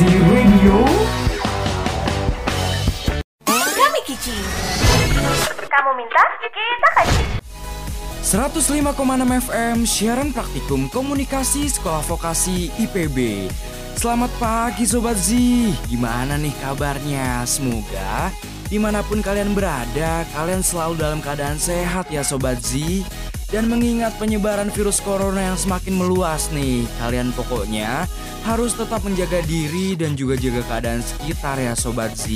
Z Radio Kami Kici. Kamu minta, kita kasih. 105,6 FM siaran praktikum komunikasi sekolah vokasi IPB. Selamat pagi Sobat Z, gimana nih kabarnya? Semoga di mana pun kalian berada, kalian selalu dalam keadaan sehat ya Sobat Z. Dan mengingat penyebaran virus corona yang semakin meluas nih, kalian pokoknya harus tetap menjaga diri dan juga jaga keadaan sekitar ya Sobat Z.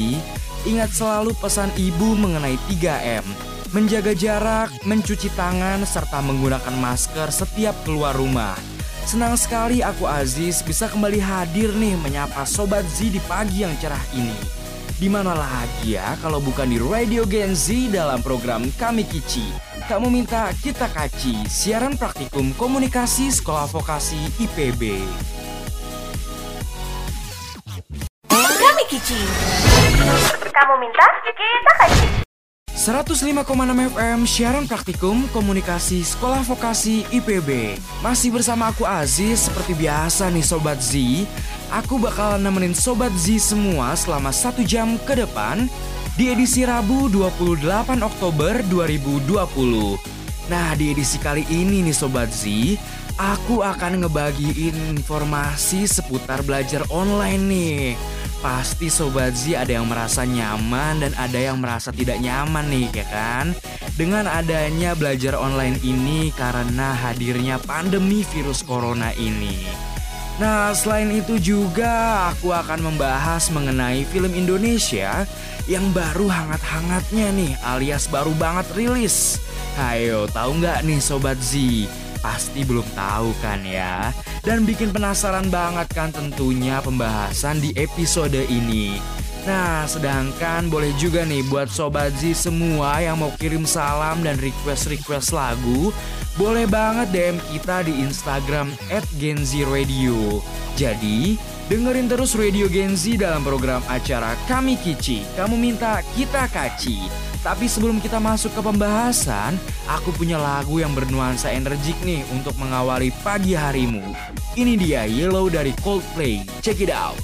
Ingat selalu pesan ibu mengenai 3M, menjaga jarak, mencuci tangan, serta menggunakan masker setiap keluar rumah. Senang sekali aku Aziz bisa kembali hadir nih menyapa Sobat Z di pagi yang cerah ini. Di mana lagi ya kalau bukan di Radio Gen Z dalam program Kami Kici. Kamu minta kita kaci, siaran praktikum komunikasi sekolah vokasi IPB. Kami Kici. Kamu minta, kita kasih. 105,6 FM siaran praktikum komunikasi sekolah vokasi IPB Masih bersama aku Aziz seperti biasa nih Sobat Z Aku bakalan nemenin Sobat Z semua selama satu jam ke depan Di edisi Rabu 28 Oktober 2020 Nah di edisi kali ini nih Sobat Z Aku akan ngebagiin informasi seputar belajar online nih Pasti Sobat Z ada yang merasa nyaman dan ada yang merasa tidak nyaman nih ya kan? Dengan adanya belajar online ini karena hadirnya pandemi virus corona ini. Nah selain itu juga aku akan membahas mengenai film Indonesia yang baru hangat-hangatnya nih alias baru banget rilis. Ayo tahu nggak nih Sobat Z? Pasti belum tahu kan ya. Dan bikin penasaran banget kan tentunya pembahasan di episode ini. Nah sedangkan boleh juga nih buat Sobat Z semua yang mau kirim salam dan request-request lagu Boleh banget DM kita di Instagram at Gen Z Radio. Jadi dengerin terus Radio Gen Z dalam program acara Kami Kici Kamu minta kita kaci tapi sebelum kita masuk ke pembahasan, aku punya lagu yang bernuansa energik nih untuk mengawali pagi harimu. Ini dia Yellow dari Coldplay. Check it out.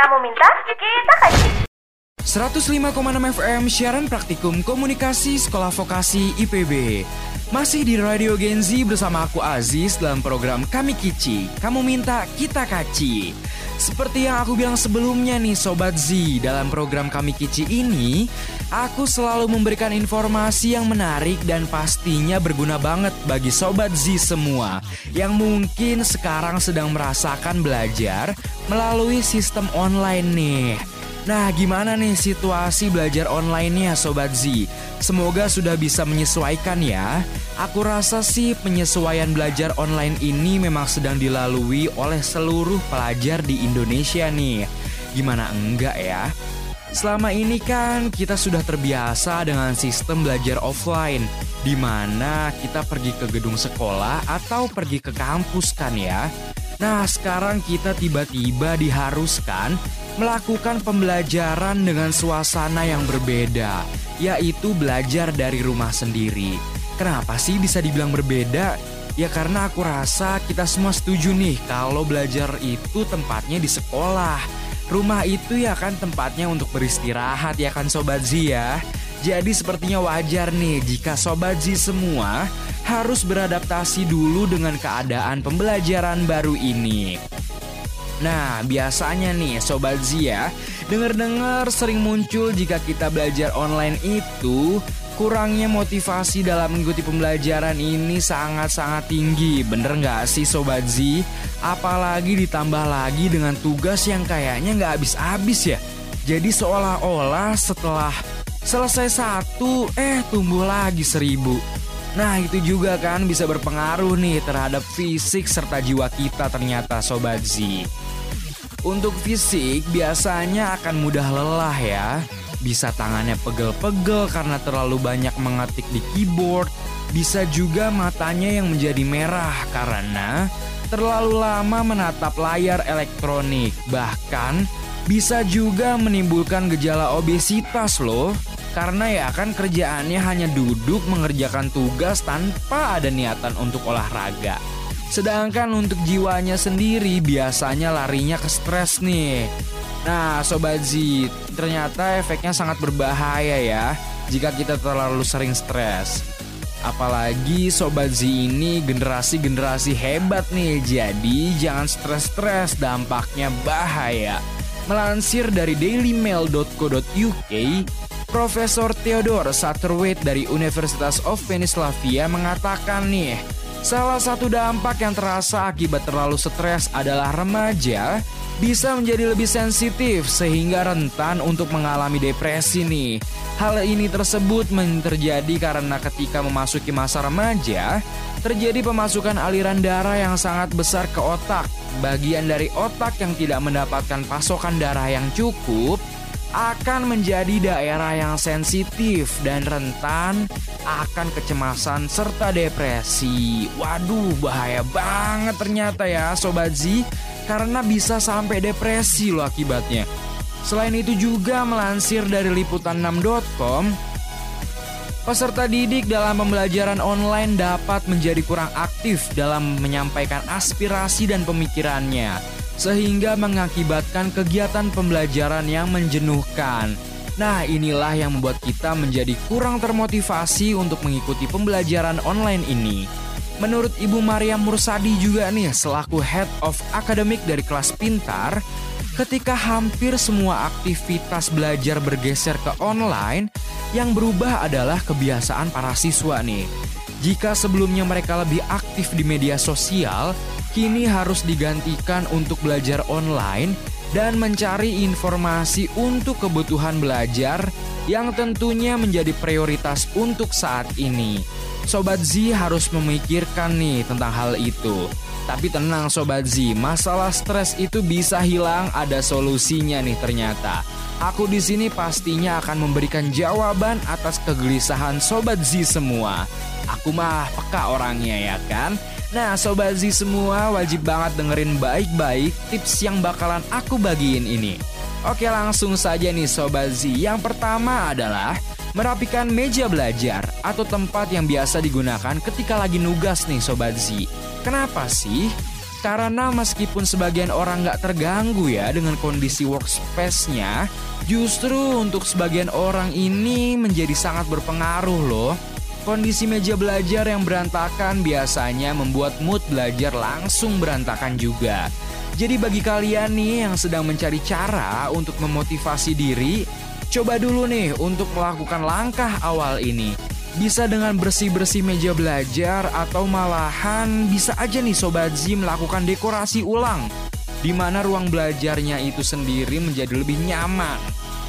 Kamu minta, kita kasih. 105,6 FM siaran praktikum komunikasi sekolah vokasi IPB. Masih di Radio Genzi bersama aku Aziz dalam program Kami Kici. Kamu minta, kita kaci. Seperti yang aku bilang sebelumnya nih Sobat Z, dalam program Kami Kici ini, aku selalu memberikan informasi yang menarik dan pastinya berguna banget bagi Sobat Z semua yang mungkin sekarang sedang merasakan belajar melalui sistem online nih. Nah, gimana nih situasi belajar online-nya Sobat Z? Semoga sudah bisa menyesuaikan ya. Aku rasa sih penyesuaian belajar online ini memang sedang dilalui oleh seluruh pelajar di Indonesia nih. Gimana enggak ya? Selama ini kan kita sudah terbiasa dengan sistem belajar offline di mana kita pergi ke gedung sekolah atau pergi ke kampus kan ya. Nah, sekarang kita tiba-tiba diharuskan melakukan pembelajaran dengan suasana yang berbeda, yaitu belajar dari rumah sendiri. Kenapa sih bisa dibilang berbeda? Ya karena aku rasa kita semua setuju nih kalau belajar itu tempatnya di sekolah. Rumah itu ya kan tempatnya untuk beristirahat ya kan Sobat Z ya. Jadi sepertinya wajar nih jika Sobat Z semua harus beradaptasi dulu dengan keadaan pembelajaran baru ini. Nah, biasanya nih Sobat Zia, denger-dengar sering muncul jika kita belajar online itu kurangnya motivasi dalam mengikuti pembelajaran ini sangat-sangat tinggi. Bener nggak sih Sobat Z? Apalagi ditambah lagi dengan tugas yang kayaknya nggak habis-habis ya. Jadi seolah-olah setelah selesai satu, eh tumbuh lagi seribu. Nah itu juga kan bisa berpengaruh nih terhadap fisik serta jiwa kita ternyata Sobat Z. Untuk fisik biasanya akan mudah lelah ya. Bisa tangannya pegel-pegel karena terlalu banyak mengetik di keyboard. Bisa juga matanya yang menjadi merah karena terlalu lama menatap layar elektronik. Bahkan bisa juga menimbulkan gejala obesitas loh. Karena ya kan kerjaannya hanya duduk mengerjakan tugas tanpa ada niatan untuk olahraga. Sedangkan untuk jiwanya sendiri biasanya larinya ke stres nih. Nah, Sobat Z, ternyata efeknya sangat berbahaya ya jika kita terlalu sering stres. Apalagi Sobat Z ini generasi-generasi hebat nih, jadi jangan stres-stres dampaknya bahaya. Melansir dari dailymail.co.uk, Profesor Theodore Satterthwaite dari Universitas of Pennsylvania mengatakan nih, salah satu dampak yang terasa akibat terlalu stres adalah remaja bisa menjadi lebih sensitif sehingga rentan untuk mengalami depresi nih. Hal ini tersebut terjadi karena ketika memasuki masa remaja, terjadi pemasukan aliran darah yang sangat besar ke otak. Bagian dari otak yang tidak mendapatkan pasokan darah yang cukup akan menjadi daerah yang sensitif dan rentan akan kecemasan serta depresi. Waduh, bahaya banget ternyata ya Sobat Z karena bisa sampai depresi loh akibatnya. Selain itu juga melansir dari liputan6.com, peserta didik dalam pembelajaran online dapat menjadi kurang aktif dalam menyampaikan aspirasi dan pemikirannya sehingga mengakibatkan kegiatan pembelajaran yang menjenuhkan. Nah, inilah yang membuat kita menjadi kurang termotivasi untuk mengikuti pembelajaran online ini. Menurut Ibu Maria Mursadi juga nih, selaku Head of Academic dari kelas pintar, ketika hampir semua aktivitas belajar bergeser ke online, yang berubah adalah kebiasaan para siswa nih. Jika sebelumnya mereka lebih aktif di media sosial, kini harus digantikan untuk belajar online dan mencari informasi untuk kebutuhan belajar yang tentunya menjadi prioritas untuk saat ini. Sobat Z harus memikirkan nih tentang hal itu. Tapi tenang Sobat Z, masalah stres itu bisa hilang, ada solusinya nih ternyata. Aku di sini pastinya akan memberikan jawaban atas kegelisahan Sobat Z semua. Aku mah peka orangnya ya kan? Nah Sobat Z semua wajib banget dengerin baik-baik tips yang bakalan aku bagiin ini. Oke langsung saja nih Sobat Z. Yang pertama adalah merapikan meja belajar atau tempat yang biasa digunakan ketika lagi nugas nih Sobat Z. Kenapa sih? Karena meskipun sebagian orang nggak terganggu ya dengan kondisi workspace-nya, justru untuk sebagian orang ini menjadi sangat berpengaruh loh. Kondisi meja belajar yang berantakan biasanya membuat mood belajar langsung berantakan juga. Jadi bagi kalian nih yang sedang mencari cara untuk memotivasi diri, coba dulu nih untuk melakukan langkah awal ini. Bisa dengan bersih-bersih meja belajar atau malahan bisa aja nih Sobat Z melakukan dekorasi ulang di mana ruang belajarnya itu sendiri menjadi lebih nyaman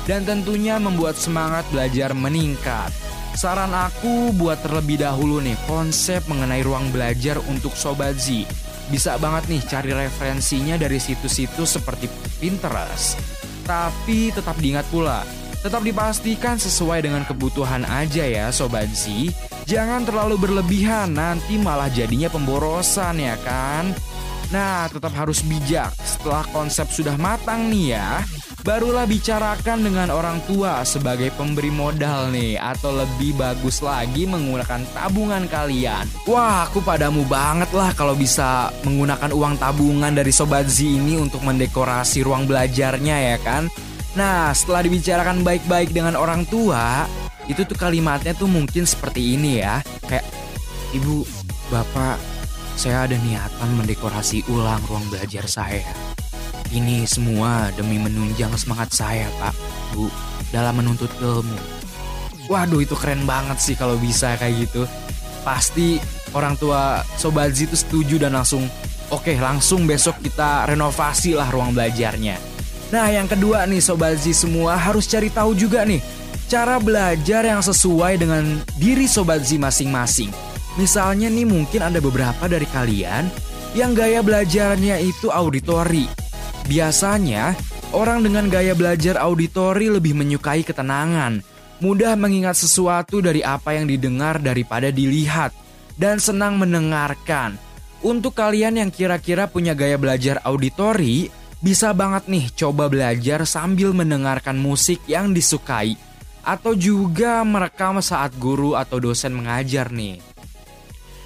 dan tentunya membuat semangat belajar meningkat. Saran aku buat terlebih dahulu nih konsep mengenai ruang belajar untuk Sobat Z. Bisa banget nih cari referensinya dari situs-situs seperti Pinterest. Tapi tetap diingat pula, tetap dipastikan sesuai dengan kebutuhan aja ya Sobat Z. Jangan terlalu berlebihan, nanti malah jadinya pemborosan ya kan? Nah, tetap harus bijak. Setelah konsep sudah matang nih ya, barulah bicarakan dengan orang tua sebagai pemberi modal nih atau lebih bagus lagi menggunakan tabungan kalian. Wah, aku padamu banget lah kalau bisa menggunakan uang tabungan dari Sobat Z ini untuk mendekorasi ruang belajarnya ya kan. Nah, setelah dibicarakan baik-baik dengan orang tua, itu tuh kalimatnya tuh mungkin seperti ini ya. Kayak, Ibu, Bapak, saya ada niatan mendekorasi ulang ruang belajar saya. Ini semua demi menunjang semangat saya, Pak, Bu, dalam menuntut ilmu. Waduh, itu keren banget sih kalau bisa kayak gitu. Pasti orang tua Sobat itu setuju dan langsung, oke okay, langsung besok kita renovasi lah ruang belajarnya. Nah, yang kedua nih Sobat Z semua harus cari tahu juga nih, cara belajar yang sesuai dengan diri Sobat masing-masing. Misalnya nih mungkin ada beberapa dari kalian yang gaya belajarnya itu auditori Biasanya, orang dengan gaya belajar auditori lebih menyukai ketenangan, mudah mengingat sesuatu dari apa yang didengar daripada dilihat, dan senang mendengarkan. Untuk kalian yang kira-kira punya gaya belajar auditori, bisa banget nih coba belajar sambil mendengarkan musik yang disukai atau juga merekam saat guru atau dosen mengajar nih.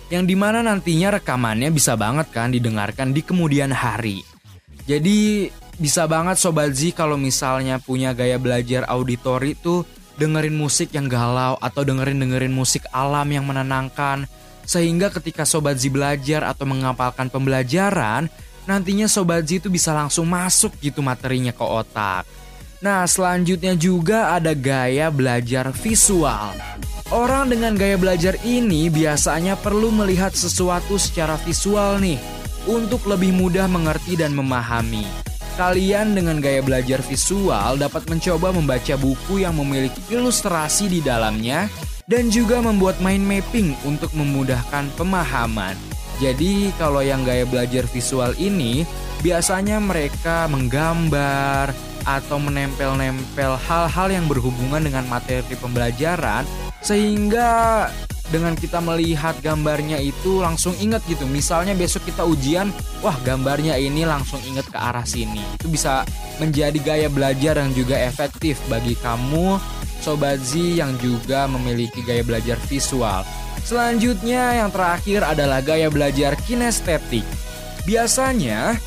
Yang di mana nantinya rekamannya bisa banget kan didengarkan di kemudian hari. Jadi bisa banget Sobat Z kalau misalnya punya gaya belajar auditori tuh dengerin musik yang galau atau dengerin-dengerin musik alam yang menenangkan. Sehingga ketika Sobat Z belajar atau mengapalkan pembelajaran, nantinya Sobat Z itu bisa langsung masuk gitu materinya ke otak. Nah selanjutnya juga ada gaya belajar visual. Orang dengan gaya belajar ini biasanya perlu melihat sesuatu secara visual nih untuk lebih mudah mengerti dan memahami. Kalian dengan gaya belajar visual dapat mencoba membaca buku yang memiliki ilustrasi di dalamnya dan juga membuat mind mapping untuk memudahkan pemahaman. Jadi kalau yang gaya belajar visual ini biasanya mereka menggambar atau menempel-nempel hal-hal yang berhubungan dengan materi pembelajaran sehingga dengan kita melihat gambarnya itu langsung ingat gitu. Misalnya besok kita ujian, wah gambarnya ini langsung ingat ke arah sini. Itu bisa menjadi gaya belajar yang juga efektif bagi kamu Sobat Z yang juga memiliki gaya belajar visual. Selanjutnya yang terakhir adalah gaya belajar kinestetik. Biasanya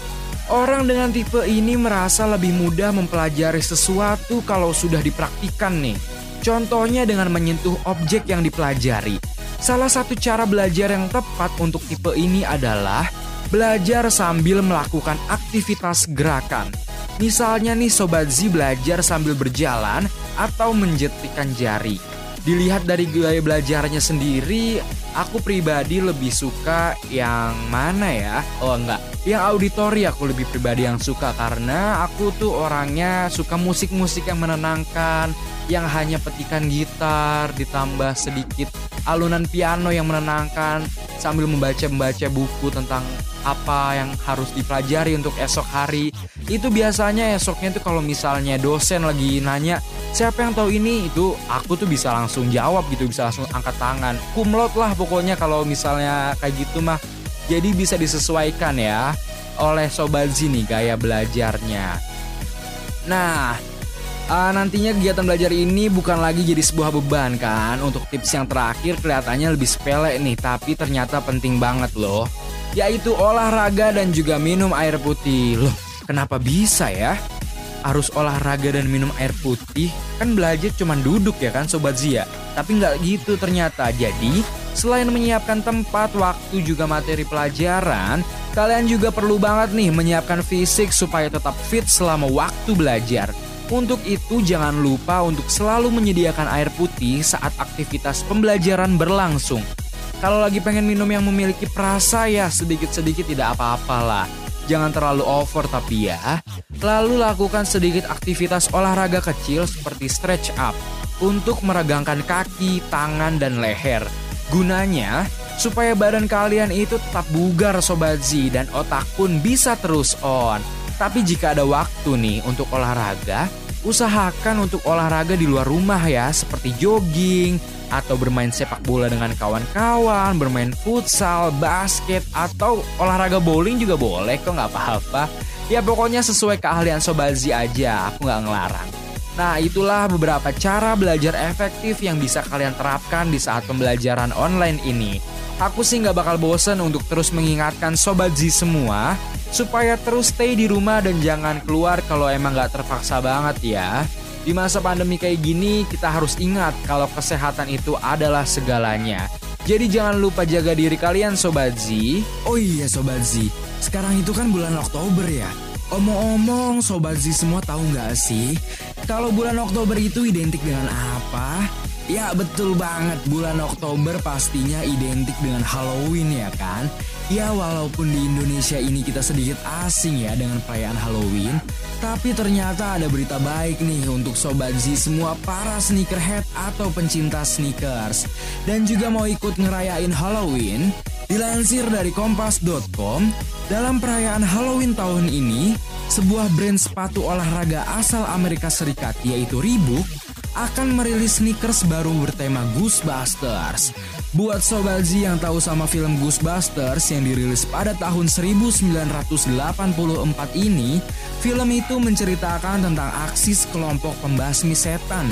orang dengan tipe ini merasa lebih mudah mempelajari sesuatu kalau sudah dipraktikkan nih. Contohnya dengan menyentuh objek yang dipelajari. Salah satu cara belajar yang tepat untuk tipe ini adalah belajar sambil melakukan aktivitas gerakan. Misalnya nih Sobat Z belajar sambil berjalan atau menjetikan jari. Dilihat dari gaya belajarnya sendiri, aku pribadi lebih suka yang mana ya? Oh enggak, yang auditori aku lebih pribadi yang suka karena aku tuh orangnya suka musik-musik yang menenangkan, yang hanya petikan gitar ditambah sedikit alunan piano yang menenangkan sambil membaca-membaca buku tentang apa yang harus dipelajari untuk esok hari. Itu biasanya esoknya tuh kalau misalnya dosen lagi nanya, siapa yang tahu ini? Itu aku tuh bisa langsung jawab gitu, bisa langsung angkat tangan. Kumlot lah pokoknya kalau misalnya kayak gitu mah. Jadi bisa disesuaikan ya oleh Sobat Zini gaya belajarnya. Nah, uh, nantinya kegiatan belajar ini bukan lagi jadi sebuah beban kan Untuk tips yang terakhir kelihatannya lebih sepele nih Tapi ternyata penting banget loh Yaitu olahraga dan juga minum air putih Loh kenapa bisa ya? Harus olahraga dan minum air putih Kan belajar cuma duduk ya kan Sobat Zia Tapi nggak gitu ternyata Jadi selain menyiapkan tempat, waktu juga materi pelajaran Kalian juga perlu banget nih menyiapkan fisik supaya tetap fit selama waktu belajar untuk itu jangan lupa untuk selalu menyediakan air putih saat aktivitas pembelajaran berlangsung. Kalau lagi pengen minum yang memiliki perasa ya sedikit-sedikit tidak apa-apalah. Jangan terlalu over tapi ya. Lalu lakukan sedikit aktivitas olahraga kecil seperti stretch up untuk meregangkan kaki, tangan, dan leher. Gunanya supaya badan kalian itu tetap bugar Sobat Z dan otak pun bisa terus on. Tapi jika ada waktu nih untuk olahraga, usahakan untuk olahraga di luar rumah ya, seperti jogging, atau bermain sepak bola dengan kawan-kawan, bermain futsal, basket, atau olahraga bowling juga boleh kok nggak apa-apa. Ya pokoknya sesuai keahlian Sobazi aja, aku nggak ngelarang. Nah itulah beberapa cara belajar efektif yang bisa kalian terapkan di saat pembelajaran online ini. Aku sih nggak bakal bosen untuk terus mengingatkan Sobat Z semua supaya terus stay di rumah dan jangan keluar kalau emang gak terpaksa banget ya. Di masa pandemi kayak gini, kita harus ingat kalau kesehatan itu adalah segalanya. Jadi jangan lupa jaga diri kalian Sobat Z. Oh iya Sobat Z, sekarang itu kan bulan Oktober ya. Omong-omong Sobat Z semua tahu nggak sih? Kalau bulan Oktober itu identik dengan apa? Ya betul banget, bulan Oktober pastinya identik dengan Halloween ya kan? Ya walaupun di Indonesia ini kita sedikit asing ya dengan perayaan Halloween, tapi ternyata ada berita baik nih untuk Sobat Z semua para sneakerhead atau pencinta sneakers. Dan juga mau ikut ngerayain Halloween, dilansir dari kompas.com, dalam perayaan Halloween tahun ini, sebuah brand sepatu olahraga asal Amerika Serikat yaitu Reebok akan merilis sneakers baru bertema Ghostbusters. Buat Sobat Z yang tahu sama film Ghostbusters yang dirilis pada tahun 1984 ini, film itu menceritakan tentang aksi sekelompok pembasmi setan.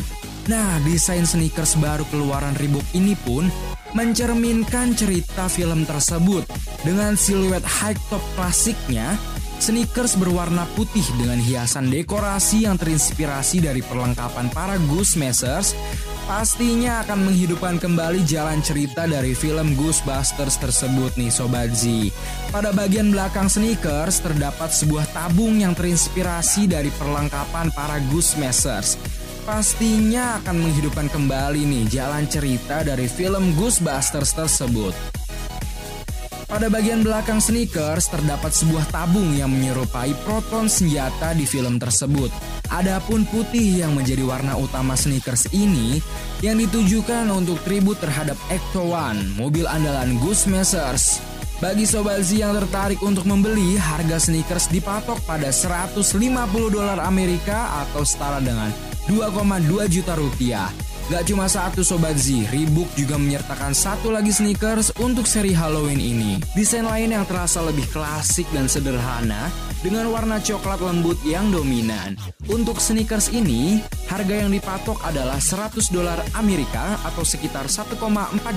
Nah, desain sneakers baru keluaran Reebok ini pun mencerminkan cerita film tersebut dengan siluet high top klasiknya Sneakers berwarna putih dengan hiasan dekorasi yang terinspirasi dari perlengkapan para Ghostmasters pastinya akan menghidupkan kembali jalan cerita dari film Ghostbusters tersebut nih Sobat Z. Pada bagian belakang sneakers terdapat sebuah tabung yang terinspirasi dari perlengkapan para Ghostmasters. Pastinya akan menghidupkan kembali nih jalan cerita dari film Ghostbusters tersebut. Pada bagian belakang sneakers terdapat sebuah tabung yang menyerupai proton senjata di film tersebut. Adapun putih yang menjadi warna utama sneakers ini yang ditujukan untuk tribut terhadap Ecto One, mobil andalan Ghostmasters. Bagi Sobat Z yang tertarik untuk membeli, harga sneakers dipatok pada 150 dolar Amerika atau setara dengan 2,2 juta rupiah. Gak cuma satu Sobat Z, Reebok juga menyertakan satu lagi sneakers untuk seri Halloween ini. Desain lain yang terasa lebih klasik dan sederhana dengan warna coklat lembut yang dominan. Untuk sneakers ini, harga yang dipatok adalah 100 dolar Amerika atau sekitar 1,4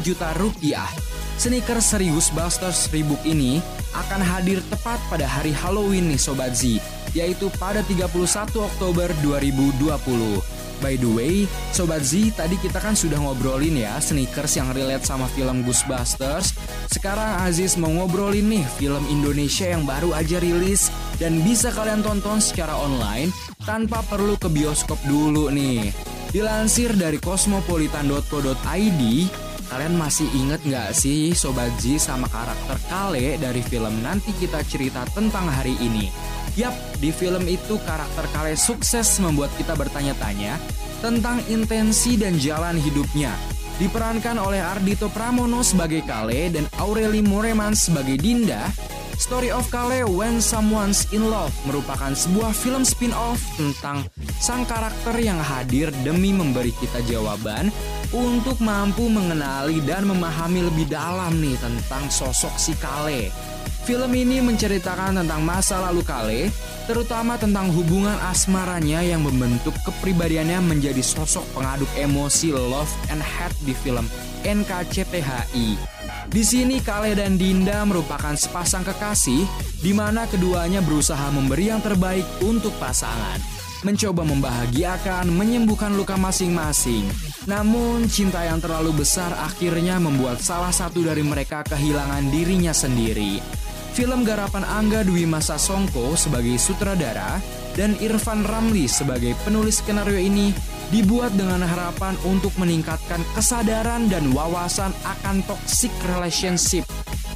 juta rupiah. Sneakers serius Busters Reebok ini akan hadir tepat pada hari Halloween nih Sobat Z, yaitu pada 31 Oktober 2020. By the way, Sobat Z, tadi kita kan sudah ngobrolin ya sneakers yang relate sama film Ghostbusters. Sekarang Aziz mau ngobrolin nih film Indonesia yang baru aja rilis dan bisa kalian tonton secara online tanpa perlu ke bioskop dulu nih. Dilansir dari cosmopolitan.co.id, kalian masih inget nggak sih Sobat Z sama karakter Kale dari film Nanti Kita Cerita Tentang Hari Ini? Yap, di film itu karakter Kale sukses membuat kita bertanya-tanya tentang intensi dan jalan hidupnya. Diperankan oleh Ardito Pramono sebagai Kale dan Aureli Moreman sebagai Dinda, Story of Kale When Someone's in Love merupakan sebuah film spin-off tentang sang karakter yang hadir demi memberi kita jawaban untuk mampu mengenali dan memahami lebih dalam nih tentang sosok si Kale. Film ini menceritakan tentang masa lalu Kale, terutama tentang hubungan asmaranya yang membentuk kepribadiannya menjadi sosok pengaduk emosi love and hate di film NKCTHI. Di sini Kale dan Dinda merupakan sepasang kekasih di mana keduanya berusaha memberi yang terbaik untuk pasangan. Mencoba membahagiakan, menyembuhkan luka masing-masing. Namun, cinta yang terlalu besar akhirnya membuat salah satu dari mereka kehilangan dirinya sendiri. Film garapan Angga Dwi Masa Songko sebagai sutradara dan Irfan Ramli sebagai penulis skenario ini dibuat dengan harapan untuk meningkatkan kesadaran dan wawasan akan toxic relationship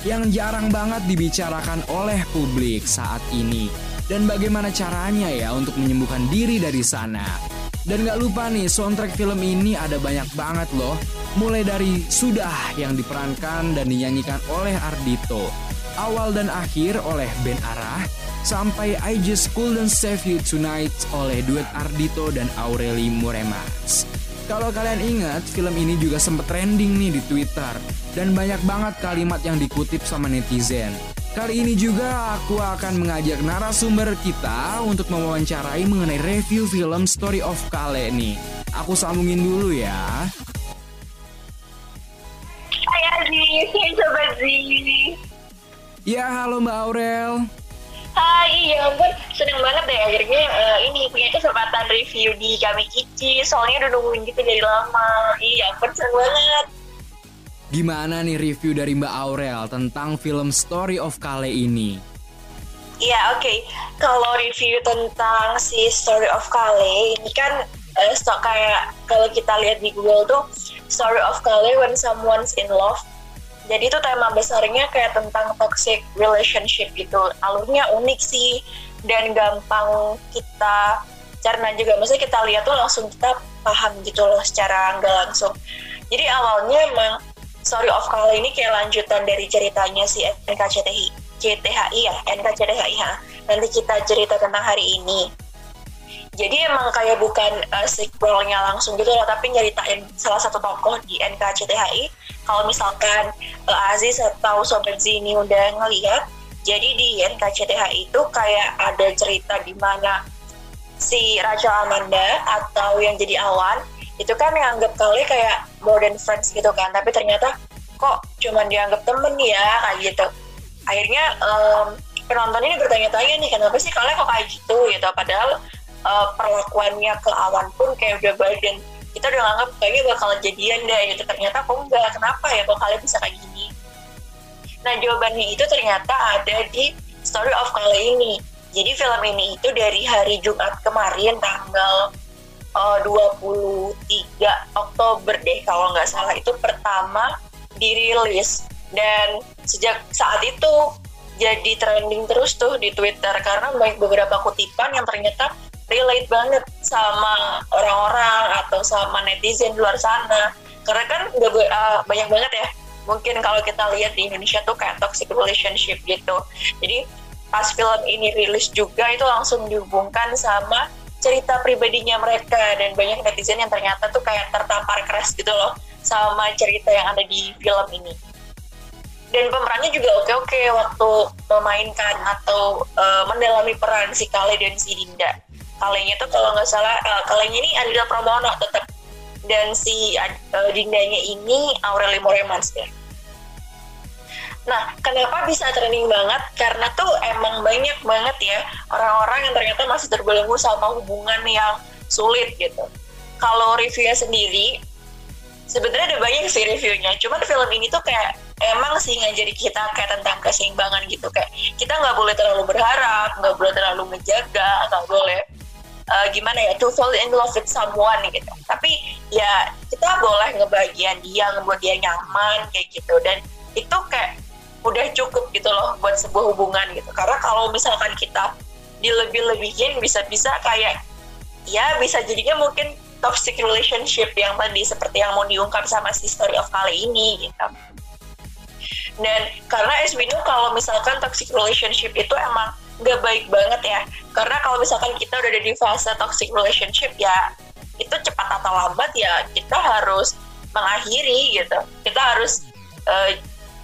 yang jarang banget dibicarakan oleh publik saat ini. Dan bagaimana caranya ya untuk menyembuhkan diri dari sana. Dan gak lupa nih, soundtrack film ini ada banyak banget loh. Mulai dari Sudah yang diperankan dan dinyanyikan oleh Ardito awal dan akhir oleh Ben Arah, sampai I Just Couldn't Save You Tonight oleh duet Ardito dan Aureli Moremas. Kalau kalian ingat, film ini juga sempat trending nih di Twitter dan banyak banget kalimat yang dikutip sama netizen. Kali ini juga aku akan mengajak narasumber kita untuk mewawancarai mengenai review film Story of Kale nih. Aku sambungin dulu ya. Hai Aziz, hai Sobat Z. Ya, halo Mbak Aurel. Hai, ya ampun, seneng banget deh akhirnya uh, ini punya kesempatan review di kami Kici, soalnya udah nungguin gitu dari lama. Iya ampun, seneng banget. Gimana nih review dari Mbak Aurel tentang film Story of Kale ini? Iya, oke. Okay. Kalau review tentang si Story of Kale ini kan uh, so, kayak kalau kita lihat di Google tuh Story of Kale when someone's in love jadi itu tema besarnya kayak tentang toxic relationship gitu. Alurnya unik sih dan gampang kita karena juga maksudnya kita lihat tuh langsung kita paham gitu loh secara nggak langsung. Jadi awalnya emang Story of Kale ini kayak lanjutan dari ceritanya si NKCTHI CTHI ya NKCTHI ya nanti kita cerita tentang hari ini jadi emang kayak bukan uh, sequelnya langsung gitu loh tapi nyeritain salah satu tokoh di NKCTHI kalau misalkan uh, Aziz atau Sobat Zini udah ngeliat jadi di NKCTHI itu kayak ada cerita di mana si Rachel Amanda atau yang jadi Awan itu kan nganggap kali kayak more than friends gitu kan tapi ternyata kok cuman dianggap temen ya kayak gitu. Akhirnya um, penonton ini bertanya-tanya nih kenapa sih kalian kok kayak gitu gitu. Padahal uh, perlakuannya ke Awan pun kayak udah dan kita udah nganggap kayaknya bakal jadian deh gitu. Ternyata kok enggak? Kenapa ya kok kalian bisa kayak gini? Nah jawabannya itu ternyata ada di Story of kali ini. Jadi film ini itu dari hari Jumat kemarin tanggal uh, 23 Oktober deh kalau nggak salah. Itu pertama dirilis. Dan sejak saat itu jadi trending terus tuh di Twitter. Karena banyak beberapa kutipan yang ternyata relate banget sama orang-orang atau sama netizen di luar sana. Karena kan udah uh, banyak banget ya mungkin kalau kita lihat di Indonesia tuh kayak toxic relationship gitu. Jadi pas film ini rilis juga itu langsung dihubungkan sama cerita pribadinya mereka. Dan banyak netizen yang ternyata tuh kayak tertampar keras gitu loh sama cerita yang ada di film ini. Dan pemerannya juga oke-oke waktu memainkan atau uh, mendalami peran si Kale dan si Dinda kalengnya tuh kalau nggak salah uh, kalengnya ini Adila Pramono tetap dan si uh, Dindanya ini Aureli ya. Nah, kenapa bisa trending banget? Karena tuh emang banyak banget ya orang-orang yang ternyata masih terbelenggu sama hubungan yang sulit gitu. Kalau reviewnya sendiri, sebenarnya ada banyak sih reviewnya. Cuman film ini tuh kayak emang sih ngajari kita kayak tentang keseimbangan gitu. Kayak kita nggak boleh terlalu berharap, nggak boleh terlalu menjaga, nggak boleh uh, gimana ya to fall in love with someone gitu. Tapi ya kita boleh ngebagian dia ngebuat dia nyaman kayak gitu. Dan itu kayak udah cukup gitu loh buat sebuah hubungan gitu. Karena kalau misalkan kita dilebih-lebihin bisa-bisa kayak ya bisa jadinya mungkin toxic relationship yang tadi seperti yang mau diungkap sama si story of kali ini gitu. Dan karena as we know kalau misalkan toxic relationship itu emang gak baik banget ya. Karena kalau misalkan kita udah ada di fase toxic relationship ya itu cepat atau lambat ya kita harus mengakhiri gitu. Kita harus uh,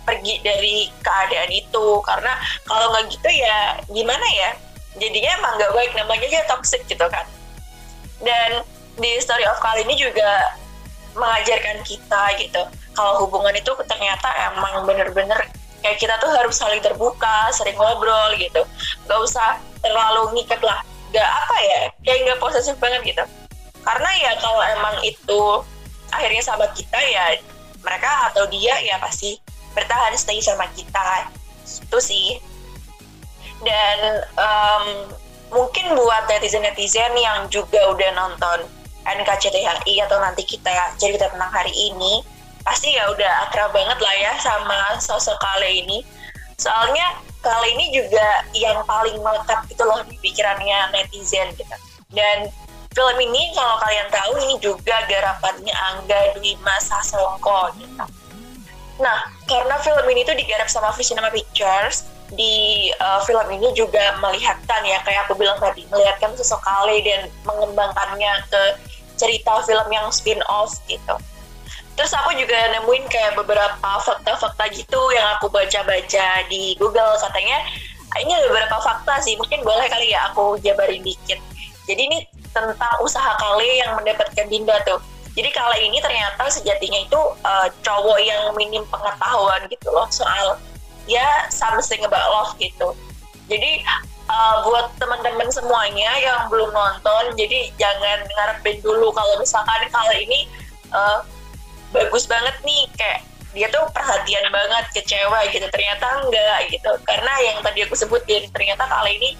pergi dari keadaan itu. Karena kalau nggak gitu ya gimana ya? Jadinya emang nggak baik namanya aja toxic gitu kan. Dan di story of kali ini juga mengajarkan kita gitu. Kalau hubungan itu ternyata emang bener-bener kayak kita tuh harus saling terbuka sering ngobrol gitu. Gak usah terlalu ngikat lah. Gak apa ya kayak gak posesif banget gitu. Karena ya kalau emang itu akhirnya sama kita ya mereka atau dia ya pasti bertahan stay sama kita. Itu sih. Dan um, mungkin buat netizen-netizen yang juga udah nonton NKCTHI atau nanti kita cerita tentang hari ini pasti ya udah akrab banget lah ya sama sosok Kale ini. Soalnya Kale ini juga yang paling melekat gitu loh di pikirannya netizen gitu. Dan film ini kalau kalian tahu ini juga garapannya Angga Dwi Mas Sasongko gitu. Nah, karena film ini tuh digarap sama Visinema Pictures, di uh, film ini juga melihatkan ya kayak aku bilang tadi, melihatkan sosok Kale dan mengembangkannya ke cerita film yang spin-off gitu terus aku juga nemuin kayak beberapa fakta-fakta gitu yang aku baca-baca di Google. Katanya ini ada beberapa fakta sih mungkin boleh kali ya aku jabarin dikit. Jadi ini tentang usaha Kale yang mendapatkan Dinda tuh. Jadi Kale ini ternyata sejatinya itu uh, cowok yang minim pengetahuan gitu loh soal ya something about love gitu. Jadi uh, buat teman-teman semuanya yang belum nonton jadi jangan ngarepin dulu kalau misalkan kali ini uh, bagus banget nih kayak dia tuh perhatian banget ke cewek gitu. Ternyata enggak gitu. Karena yang tadi aku sebutin ternyata kali ini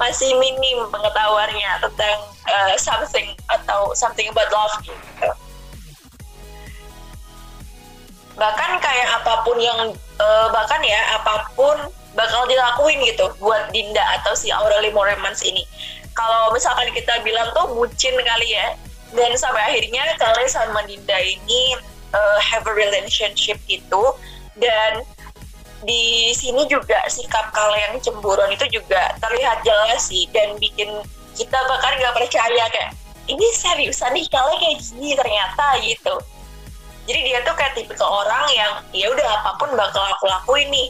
masih minim pengetahuannya tentang uh, something atau something about love gitu. Bahkan kayak apa pun yang uh, bahkan ya apa pun bakal dilakuin gitu buat Dinda atau si Aureli Moremans ini. Kalau misalkan kita bilang tuh bucin kali ya dan sampai akhirnya kalian sama Dinda ini uh, have a relationship itu. Dan di sini juga sikap Kale yang cemburuan itu juga terlihat jelas sih. Dan bikin kita bahkan nggak percaya kayak ini seriusan nih Kale kayak gini ternyata gitu. Jadi dia tuh kayak tipe orang yang ya udah apa pun bakal aku lakuin nih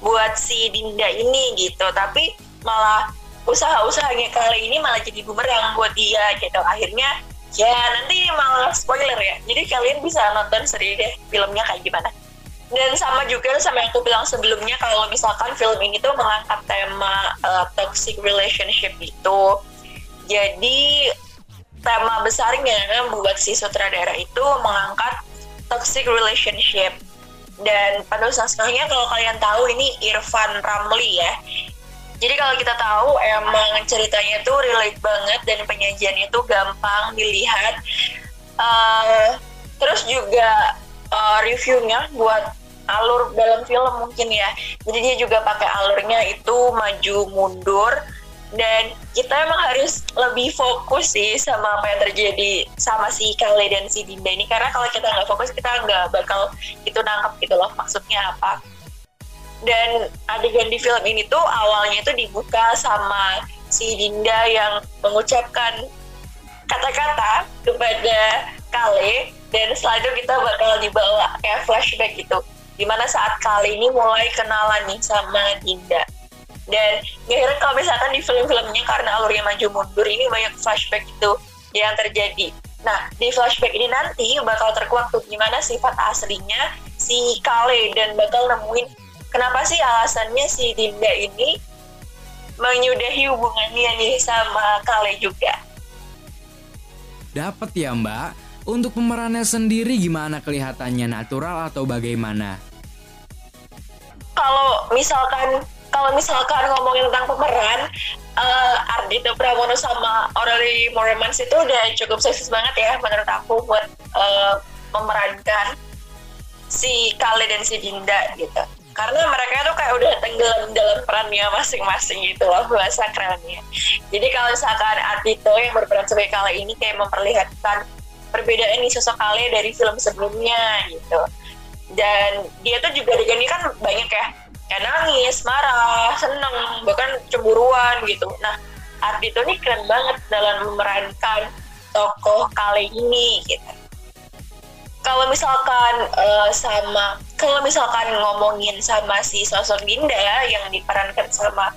buat si Dinda ini gitu. Tapi malah usaha-usahanya kali ini malah jadi bumerang buat dia gitu. Akhirnya ya nanti malah spoiler ya. Jadi kalian bisa nonton sendiri deh filmnya kayak gimana. Dan sama juga sama yang aku bilang sebelumnya kalau misalkan film ini tuh mengangkat tema uh, toxic relationship itu. Jadi tema besarnya buat si sutradara itu mengangkat toxic relationship. Dan penulis naskahnya kalau kalian tahu ini Irfan Ramli ya jadi kalau kita tahu emang ceritanya tuh relate banget dan penyajiannya tuh gampang dilihat. Uh, terus juga uh, reviewnya buat alur dalam film mungkin ya. Jadi dia juga pakai alurnya itu maju mundur dan kita emang harus lebih fokus sih sama apa yang terjadi sama si Kale dan si Dinda ini. Karena kalau kita nggak fokus kita nggak bakal itu nangkep gitu loh maksudnya apa dan adegan di film ini tuh awalnya itu dibuka sama si Dinda yang mengucapkan kata-kata kepada Kale. Dan setelah itu kita bakal dibawa kayak flashback gitu. Di mana saat Kale ini mulai kenalan nih sama Dinda. Dan gak kalau misalkan di film-filmnya karena alurnya maju mundur ini banyak flashback itu yang terjadi. Nah di flashback ini nanti bakal terkuak tuh gimana sifat aslinya si Kale dan bakal nemuin kenapa sih alasannya si Dinda ini menyudahi hubungannya nih sama Kale juga? Dapat ya mbak, untuk pemerannya sendiri gimana kelihatannya? Natural atau bagaimana? Kalau misalkan kalau misalkan ngomongin tentang pemeran uh, Ardito Pramono sama Aureli Moremans itu udah cukup sukses banget ya menurut aku buat uh, memerankan si Kale dan si Dinda gitu karena mereka tuh kayak udah tenggelam dalam perannya masing-masing gitu loh bahasa kerennya jadi kalau misalkan Ardito yang berperan sebagai Kale ini kayak memperlihatkan perbedaan nih sosok Kale dari film sebelumnya gitu dan dia tuh juga diganti kan banyak ya kayak nangis, marah, seneng, bahkan cemburuan gitu. Nah, Ardito ini keren banget dalam memerankan tokoh kali ini gitu. Kalau misalkan uh, sama, kalau misalkan ngomongin sama si sosok Dinda yang diperankan sama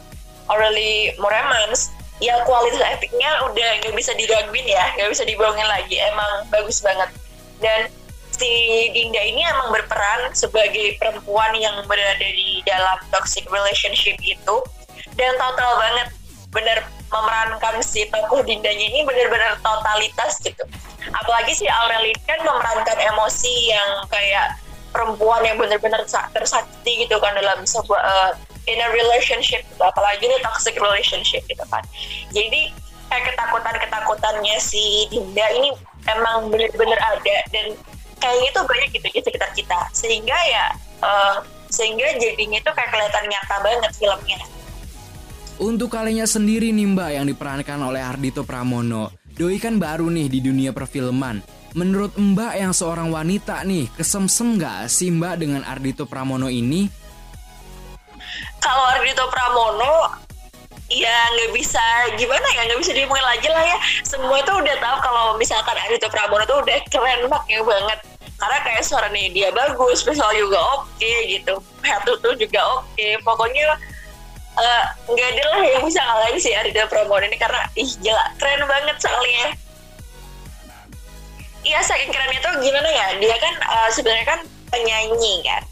Aurelie Moremans, ya kualitas aktingnya udah nggak bisa diraguin ya, nggak bisa dibohongin lagi. Emang bagus banget. Dan si Dinda ini emang berperan sebagai perempuan yang berada di dalam toxic relationship itu dan total banget bener memerankan si tokoh Dindanya ini bener-bener totalitas gitu. Apalagi si Aurelie kan memerankan emosi yang kayak perempuan yang bener-bener tersakiti gitu kan dalam sebuah uh, in a relationship gitu. apalagi ini toxic relationship gitu kan. Jadi kayak ketakutan-ketakutannya si Dinda ini emang bener-bener ada dan kayaknya tuh banyak gitu di sekitar kita. Sehingga ya uh, sehingga jadinya itu kayak kelihatan nyata banget filmnya untuk kalinya sendiri nih mbak yang diperankan oleh Ardito Pramono. Doi kan baru nih di dunia perfilman. Menurut mbak yang seorang wanita nih Kesemsem gak sih mbak dengan Ardito Pramono ini? Kalau Ardito Pramono ya nggak bisa gimana ya nggak bisa dimulai lagi lah ya. Semua itu udah tahu kalau misalkan Ardito Pramono tuh udah keren banget. Karena kayak suaranya dia bagus visual juga oke okay, gitu. Head tuh juga oke. Okay. pokoknya nggak uh, ada lah yang bisa ngalahin si Arida Pramono ini karena ih gila keren banget soalnya. Iya saking kerennya tuh gimana ya dia kan uh, sebenarnya kan penyanyi kan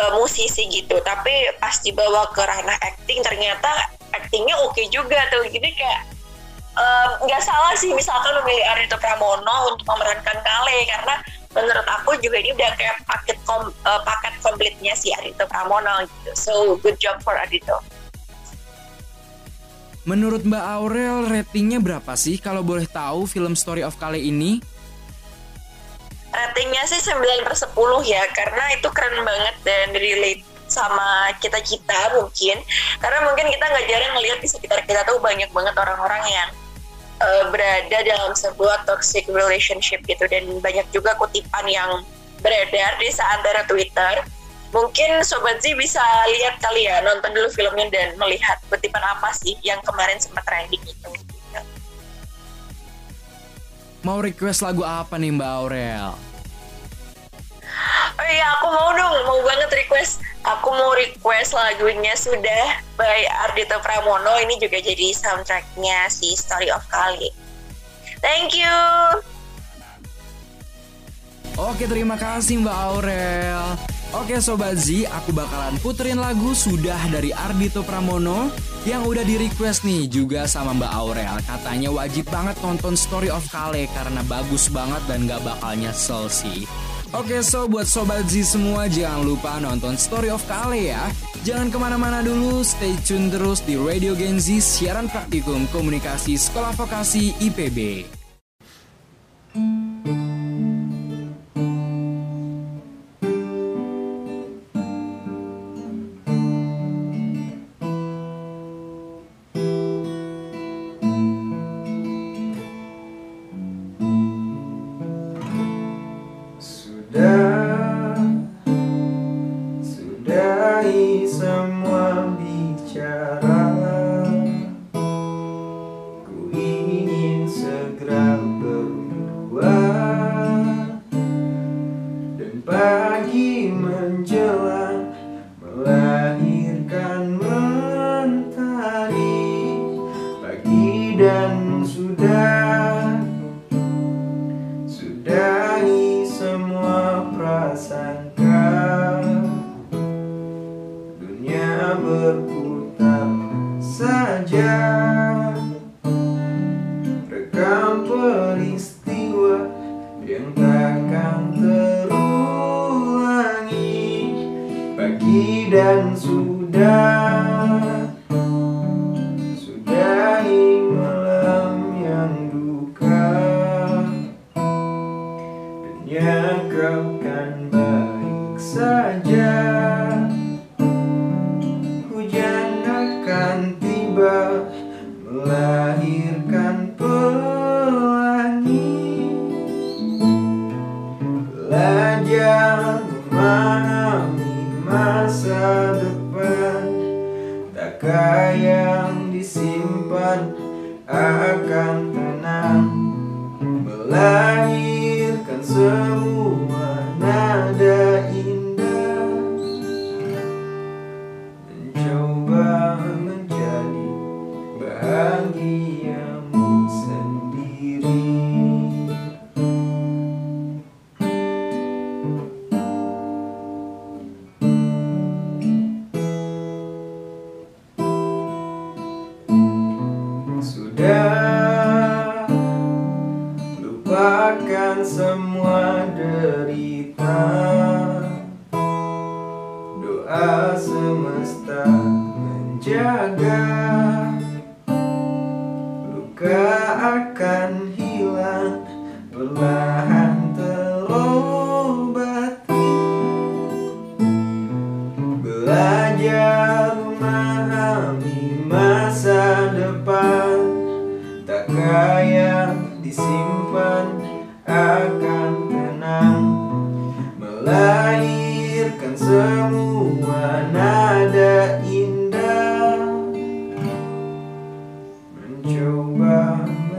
uh, musisi gitu tapi pas dibawa ke ranah acting ternyata actingnya oke okay juga tuh. Jadi kayak nggak um, salah sih misalkan memilih Ardito Pramono untuk memerankan Kale karena menurut aku juga ini udah kayak paket kom, uh, paket komplitnya si Ardito Pramono gitu. So good job for Ardito. Menurut Mbak Aurel, ratingnya berapa sih kalau boleh tahu film Story of Kale ini? Ratingnya sih 9 per 10 ya, karena itu keren banget dan relate sama kita-kita mungkin. Karena mungkin kita nggak jarang ngeliat di sekitar kita tuh banyak banget orang-orang yang uh, berada dalam sebuah toxic relationship gitu dan banyak juga kutipan yang beredar di seantero Twitter Mungkin Sobat Z bisa lihat kali ya, nonton dulu filmnya dan melihat kutipan apa sih yang kemarin sempat trending itu. Mau request lagu apa nih Mbak Aurel? Oh iya, aku mau dong, mau banget request. Aku mau request lagunya sudah by Ardito Pramono. Ini juga jadi soundtracknya si Story of Kali. Thank you. Oke terima kasih Mbak Aurel Oke Sobat Z, aku bakalan puterin lagu Sudah dari Ardito Pramono Yang udah di request nih juga sama Mbak Aurel Katanya wajib banget nonton Story of Kale Karena bagus banget dan gak bakal nyesel sih Oke so buat Sobat Z semua jangan lupa nonton Story of Kale ya. Jangan ke mana-mana dulu, stay tune terus di Radio Gen Z Siaran Praktikum Komunikasi Sekolah Vokasi IPB Sudah Mencoba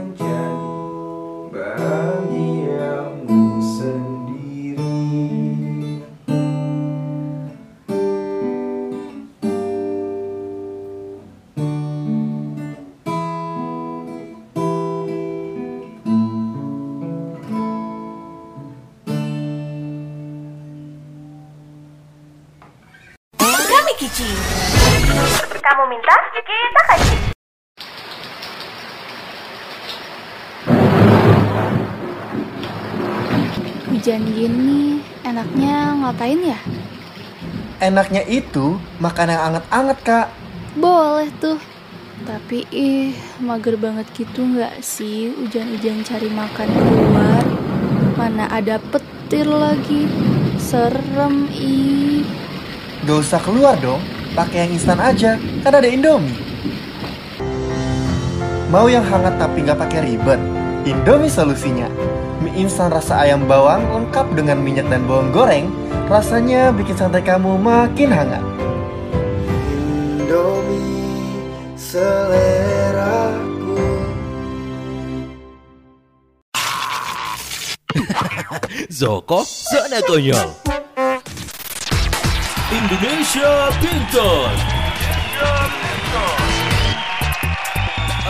Hujan gini, enaknya ngapain ya? Enaknya itu makan yang anget-anget kak Boleh tuh. Tapi ih, mager banget gitu nggak sih hujan-hujan cari makan keluar? Mana ada petir lagi. Serem ih. Gak usah keluar dong, pakai yang instan aja, kan ada Indomie. Mau yang hangat tapi nggak pakai ribet? Indomie solusinya. Mie instan rasa ayam bawang lengkap dengan minyak dan bawang goreng, rasanya bikin santai kamu makin hangat. Indomie seleraku. Zoko Zona Konyol Indonesia Pintar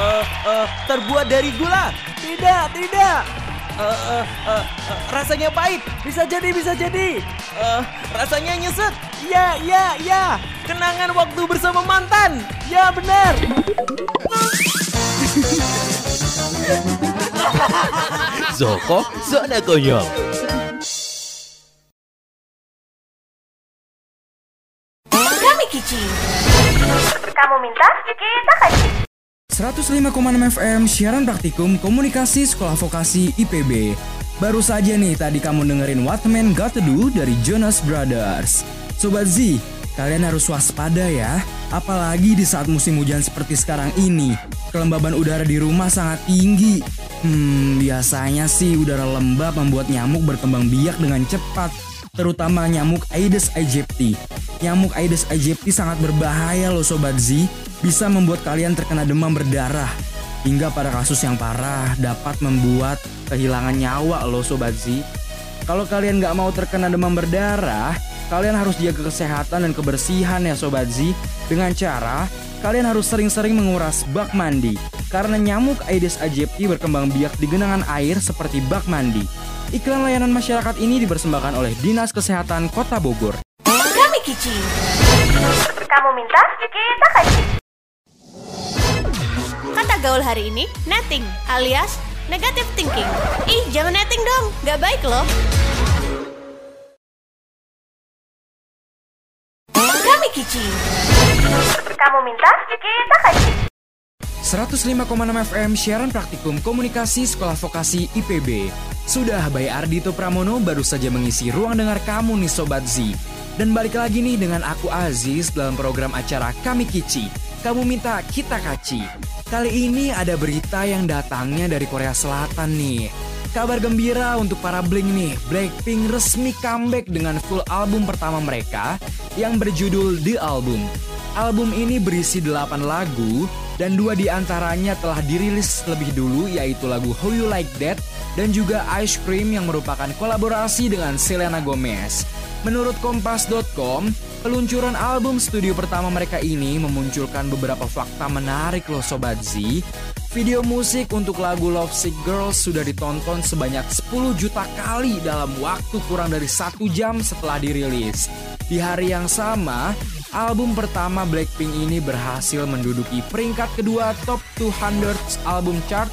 Eh, eh, terbuat dari gula. Tidak, tidak. Eh, eh, eh, rasanya pahit. Bisa jadi, bisa jadi. Eh, rasanya nyesek. Ya, ya, ya. Kenangan waktu bersama mantan. Ya, benar. Zoko Zona Konyol Kami Kici. Kamu minta, kita kasih. 105,6 FM siaran praktikum komunikasi sekolah vokasi IPB. Baru saja nih tadi kamu dengerin What Man Got To Do dari Jonas Brothers. Sobat Z, kalian harus waspada ya. Apalagi di saat musim hujan seperti sekarang ini. Kelembaban udara di rumah sangat tinggi. Hmm, biasanya sih udara lembab membuat nyamuk berkembang biak dengan cepat. Terutama nyamuk Aedes aegypti. Nyamuk Aedes aegypti sangat berbahaya loh Sobat Z. Bisa membuat kalian terkena demam berdarah. Hingga pada kasus yang parah dapat membuat kehilangan nyawa loh Sobat Z. Kalau kalian nggak mau terkena demam berdarah, kalian harus jaga kesehatan dan kebersihan ya Sobat Z. Dengan cara, kalian harus sering-sering menguras bak mandi. Karena nyamuk Aedes aegypti berkembang biak di genangan air seperti bak mandi. Iklan layanan masyarakat ini dipersembahkan oleh Dinas Kesehatan Kota Bogor. Kami Kici. Kamu minta, kita kasih. Kata gaul hari ini, netting alias negative thinking. Ih, jangan netting dong, nggak baik loh. Kami Kici. Kamu minta, kita kasih. 105,6 FM siaran praktikum komunikasi sekolah vokasi IPB. Sudah by Ardito Pramono baru saja mengisi ruang dengar kamu nih Sobat Z. Dan balik lagi nih dengan aku Aziz dalam program acara Kami Kici. Kamu minta kita kaci. Kali ini ada berita yang datangnya dari Korea Selatan nih. Kabar gembira untuk para Blink nih, Blackpink resmi comeback dengan full album pertama mereka yang berjudul The Album. Album ini berisi 8 lagu dan dua di antaranya telah dirilis lebih dulu yaitu lagu How You Like That dan juga Ice Cream yang merupakan kolaborasi dengan Selena Gomez. Menurut Kompas.com, peluncuran album studio pertama mereka ini memunculkan beberapa fakta menarik loh Sobat Z. Video musik untuk lagu Love Sick Girls sudah ditonton sebanyak 10 juta kali dalam waktu kurang dari satu jam setelah dirilis. Di hari yang sama, album pertama Blackpink ini berhasil menduduki peringkat kedua top 200 album chart.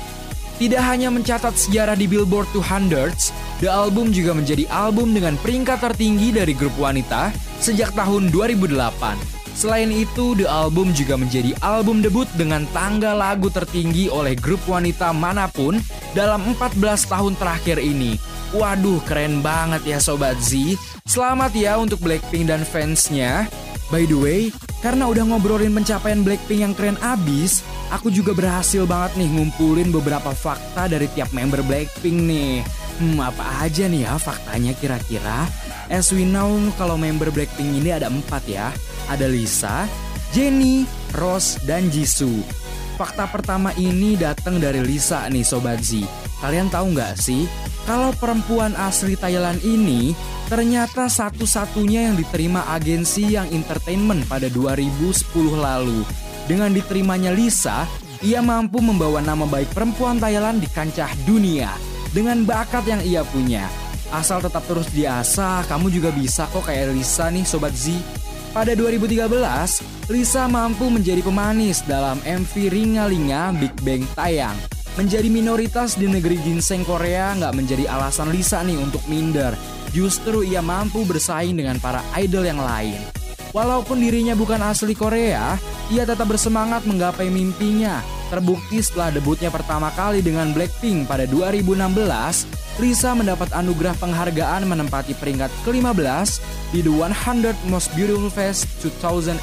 Tidak hanya mencatat sejarah di Billboard 200, The Album juga menjadi album dengan peringkat tertinggi dari grup wanita sejak tahun 2008. Selain itu, The Album juga menjadi album debut dengan tangga lagu tertinggi oleh grup wanita mana pun dalam 14 tahun terakhir ini. Waduh, keren banget ya Sobat Z. Selamat ya untuk Blackpink dan fansnya. By the way, karena udah ngobrolin pencapaian Blackpink yang keren abis, aku juga berhasil banget nih ngumpulin beberapa fakta dari tiap member Blackpink nih. Hmm, apa aja nih ya faktanya kira-kira? As we know, kalau member Blackpink ini ada empat ya. Ada Lisa, Jennie, Rose, dan Jisoo. Fakta pertama ini datang dari Lisa nih Sobat Z. Kalian tahu nggak sih, kalau perempuan asli Thailand ini ternyata satu-satunya yang diterima agensi yang entertainment pada 2010 lalu. Dengan diterimanya Lisa, ia mampu membawa nama baik perempuan Thailand di kancah dunia dengan bakat yang ia punya. Asal tetap terus diasah, kamu juga bisa kok kayak Lisa nih Sobat Z. Pada 2013, Lisa mampu menjadi pemanis dalam MV Ringa-Linga Big Bang tayang. Menjadi minoritas di negeri ginseng Korea nggak menjadi alasan Lisa nih untuk minder. Justru ia mampu bersaing dengan para idol yang lain. Walaupun dirinya bukan asli Korea, ia tetap bersemangat menggapai mimpinya. Terbukti setelah debutnya pertama kali dengan Blackpink pada 2016, Lisa mendapat anugerah penghargaan menempati peringkat ke-15 di The 100 Most Beautiful Face 2017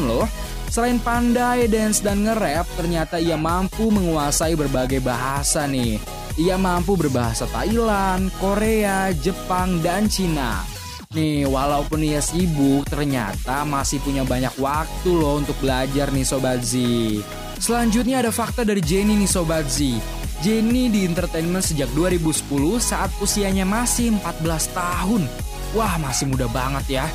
loh. Selain pandai dance dan nge-rap, ternyata ia mampu menguasai berbagai bahasa nih. Ia mampu berbahasa Thailand, Korea, Jepang, dan Cina. Nih, walaupun ia sibuk, ternyata masih punya banyak waktu loh untuk belajar nih Sobat Z. Selanjutnya ada fakta dari Jenny nih Sobat Z. Jenny di entertainment sejak 2010 saat usianya masih 14 tahun. Wah, masih muda banget ya.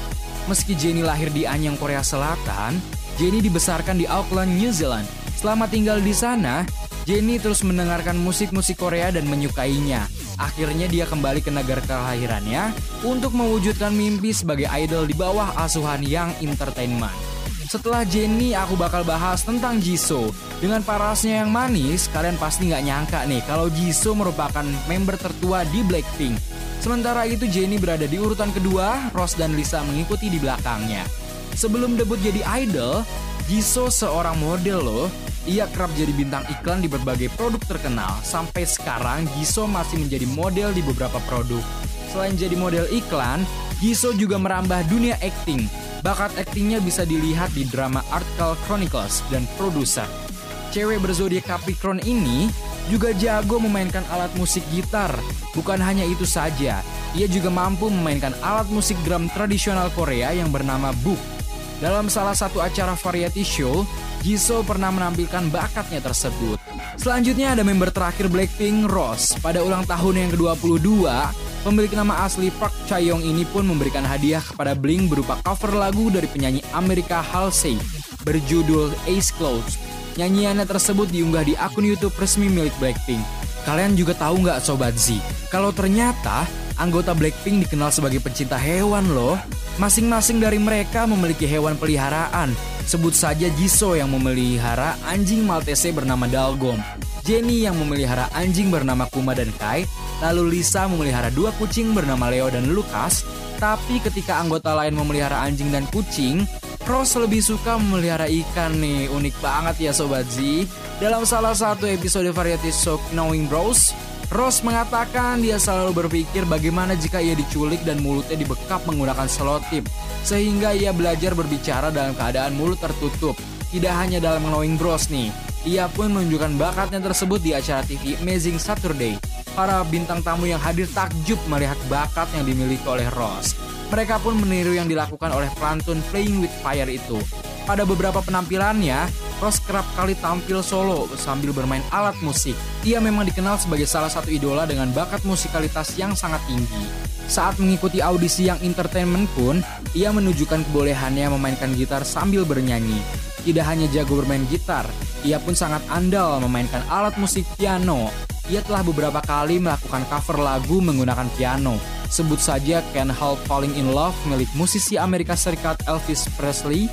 Meski Jenny lahir di Anyang, Korea Selatan, Jenny dibesarkan di Auckland, New Zealand. Selama tinggal di sana, Jenny terus mendengarkan musik-musik Korea dan menyukainya. Akhirnya dia kembali ke negara kelahirannya untuk mewujudkan mimpi sebagai idol di bawah asuhan Young Entertainment. Setelah Jenny, aku bakal bahas tentang Jisoo. Dengan parasnya yang manis, kalian pasti nggak nyangka nih kalau Jisoo merupakan member tertua di Blackpink. Sementara itu Jenny berada di urutan kedua, Rose dan Lisa mengikuti di belakangnya. Sebelum debut jadi idol, Jisoo seorang model loh. Ia kerap jadi bintang iklan di berbagai produk terkenal. Sampai sekarang Jisoo masih menjadi model di beberapa produk. Selain jadi model iklan, Jisoo juga merambah dunia acting. Bakat aktingnya bisa dilihat di drama Art Call Chronicles dan produser. Cewek berzodiak Capricorn ini juga jago memainkan alat musik gitar. Bukan hanya itu saja, ia juga mampu memainkan alat musik drum tradisional Korea yang bernama buk. Dalam salah satu acara variety show, Jisoo pernah menampilkan bakatnya tersebut. Selanjutnya ada member terakhir Blackpink, Rose. Pada ulang tahun yang ke-22, pemilik nama asli Park Chaeyoung ini pun memberikan hadiah kepada Blink berupa cover lagu dari penyanyi Amerika Halsey berjudul Ace Close. Nyanyiannya tersebut diunggah di akun YouTube resmi milik Blackpink. Kalian juga tahu nggak Sobat Z? Kalau ternyata anggota Blackpink dikenal sebagai pencinta hewan loh. Masing-masing dari mereka memiliki hewan peliharaan. Sebut saja Jisoo yang memelihara anjing Maltese bernama Dalgom. Jenny yang memelihara anjing bernama Kuma dan Kai. Lalu Lisa memelihara dua kucing bernama Leo dan Lucas. Tapi ketika anggota lain memelihara anjing dan kucing, Rose lebih suka memelihara ikan nih. Unik banget ya Sobat Z. Dalam salah satu episode variety show Knowing Bros, Rose mengatakan dia selalu berpikir bagaimana jika ia diculik dan mulutnya dibekap menggunakan selotip, sehingga ia belajar berbicara dalam keadaan mulut tertutup. Tidak hanya dalam Knowing Bros nih, ia pun menunjukkan bakatnya tersebut di acara TV Amazing Saturday. Para bintang tamu yang hadir takjub melihat bakat yang dimiliki oleh Rose. Mereka pun meniru yang dilakukan oleh pelantun Playing with Fire itu. Pada beberapa penampilannya, Rose kerap kali tampil solo sambil bermain alat musik. Ia memang dikenal sebagai salah satu idola dengan bakat musikalitas yang sangat tinggi. Saat mengikuti audisi yang entertainment pun, ia menunjukkan kebolehannya memainkan gitar sambil bernyanyi. Tidak hanya jago bermain gitar, ia pun sangat andal memainkan alat musik piano. Ia telah beberapa kali melakukan cover lagu menggunakan piano. Sebut saja Can't Help Falling in Love milik musisi Amerika Serikat Elvis Presley.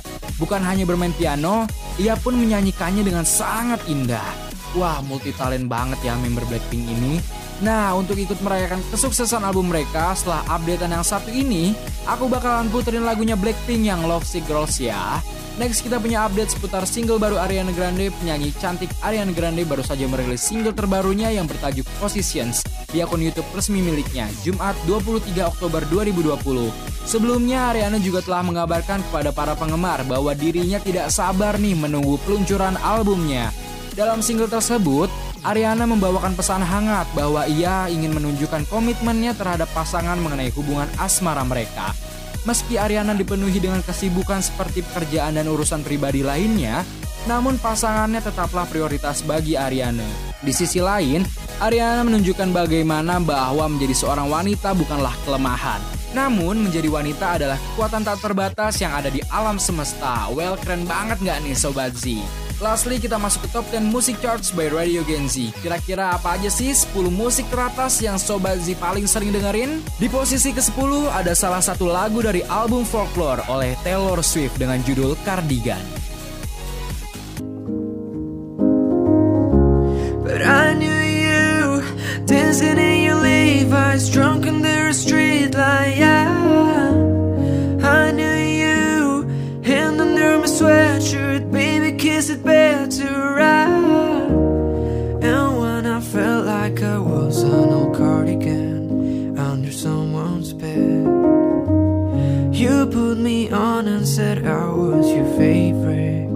Bukan hanya bermain piano, ia pun menyanyikannya dengan sangat indah. Wah, multi talent banget ya member Blackpink ini. Nah, untuk ikut merayakan kesuksesan album mereka setelah updatean yang satu ini, aku bakalan puterin lagunya Blackpink yang Love Sick Girls ya. Next kita punya update seputar single baru Ariana Grande. Penyanyi cantik Ariana Grande baru saja merilis single terbarunya yang bertajuk Positions di akun YouTube resmi miliknya, Jumat 23 Oktober 2020. Sebelumnya Ariana juga telah mengabarkan kepada para penggemar bahwa dirinya tidak sabar nih menunggu peluncuran albumnya. Dalam single tersebut, Ariana membawakan pesan hangat bahwa ia ingin menunjukkan komitmennya terhadap pasangan mengenai hubungan asmara mereka. Meski Ariana dipenuhi dengan kesibukan seperti pekerjaan dan urusan pribadi lainnya, namun pasangannya tetaplah prioritas bagi Ariana. Di sisi lain, Ariana menunjukkan bagaimana bahwa menjadi seorang wanita bukanlah kelemahan. Namun, menjadi wanita adalah kekuatan tak terbatas yang ada di alam semesta. Well, keren banget nggak nih Sobat Z? Lastly, kita masuk ke top 10 Music Charts by Radio Gen Z. Kira-kira apa aja sih 10 musik teratas yang Sobat Z paling sering dengerin? Di posisi ke-10 ada salah satu lagu dari album Folklore oleh Taylor Swift dengan judul Cardigan. But I knew you dancing in your Levi's, drunk under a street light. Yeah, I knew you is it better ride. And when I felt like I was an old cardigan under someone's bed, you put me on and said I was your favorite.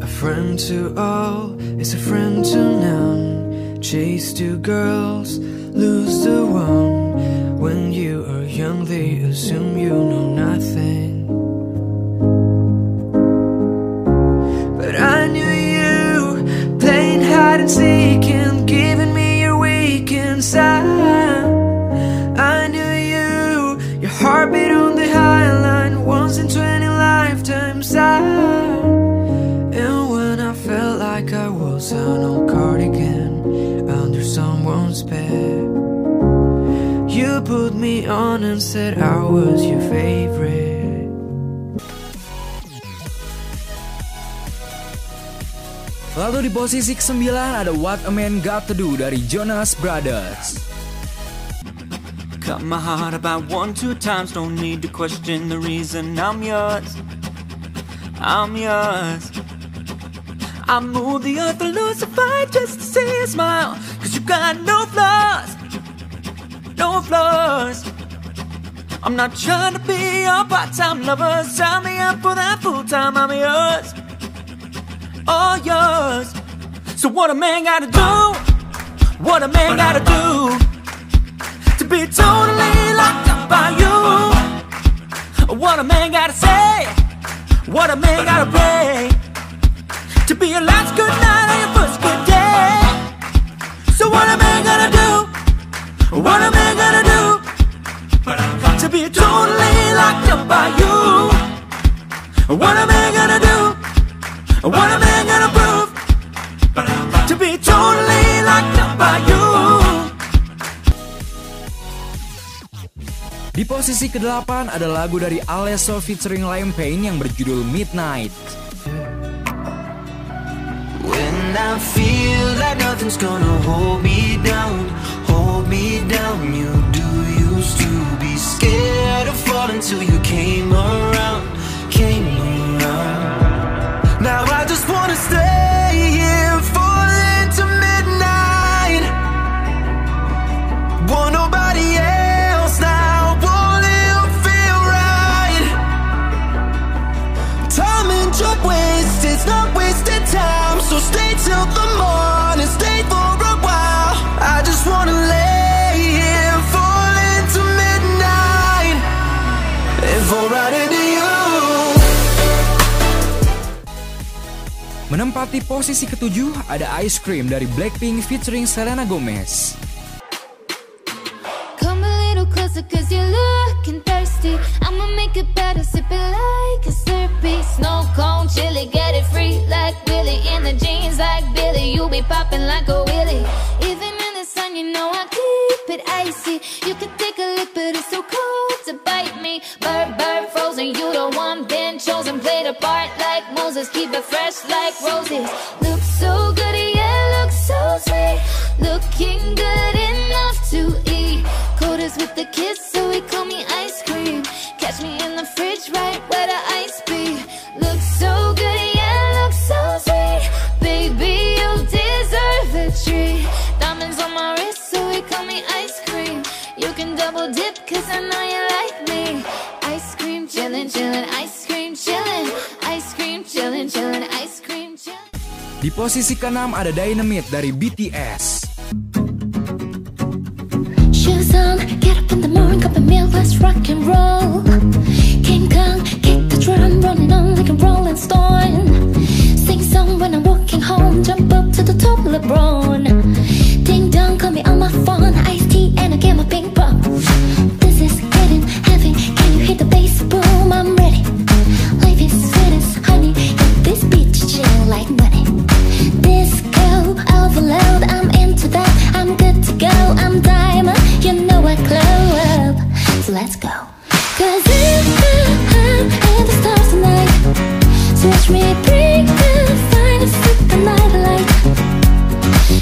A friend to all is a friend to none. Chase two girls, lose the one. When you are young, they assume you know nothing. Hide and seek and giving me your weak inside. I knew you, your heartbeat on the high line, once in 20 lifetimes. I, and when I felt like I was an old cardigan under someone's bed, you put me on and said I was your favorite. Lalu di posisi ke-9 ada What a Man Got to Do dari Jonas Brothers. Cut my heart about one, two times. Don't need to question the reason I'm yours. I'm yours. I move the earth to Lucifer just to see a smile. Cause you got no flaws. No flaws. I'm not trying to be your part-time lover. Sign me up for that full-time. I'm yours. All yours. So what a man gotta do? What a man gotta do? to be totally locked up by you. What a man gotta say, what a man gotta pray to be your last good night or your first good day. So what a man gotta do? What a man gotta do to be totally locked up by you? What a man gonna do? What a man gonna prove to be totally locked up by you? Di posisi ke-8 ada lagu dari Alesso featuring Liam Payne yang berjudul Midnight. When I feel like nothing's gonna hold me down, hold me down. You do used to be scared of falling till you came around, came around. Just wanna stay Menempati posisi ketujuh ada Ice Cream dari Blackpink featuring Selena Gomez. Come a little closer cause you're looking thirsty. I'ma make it better, sip it like a slurpee Snow cone, chili, get it free like Willie In the jeans. Like Billy, you be popping like a willy Even in the sun, you know I keep it icy. You can take a look, but it's so cold to bite me. Bird, bird, frozen, you the one been chosen. Played a part like Moses, keep it fresh like roses. Look so good, yeah, look so sweet. Looking good enough to eat. Coldest with the kiss, so he call me ice cream. Catch me in the fridge, right where the Di posisi ke-6 ada Dynamite dari BTS. Shoes on, get up in the morning, cup of milk, let's rock and roll. King Kong, kick the drum, rolling on like a rolling stone. Sing song when I'm walking home, jump up to the top, LeBron. Ding dong, call me on my phone, iced tea and I get my ping pong. This is getting heavy, can you the bass boom? I'm ready. Life is this beach chill like let's go. Cause in the and the stars tonight. So watch me bring the finest of the night light.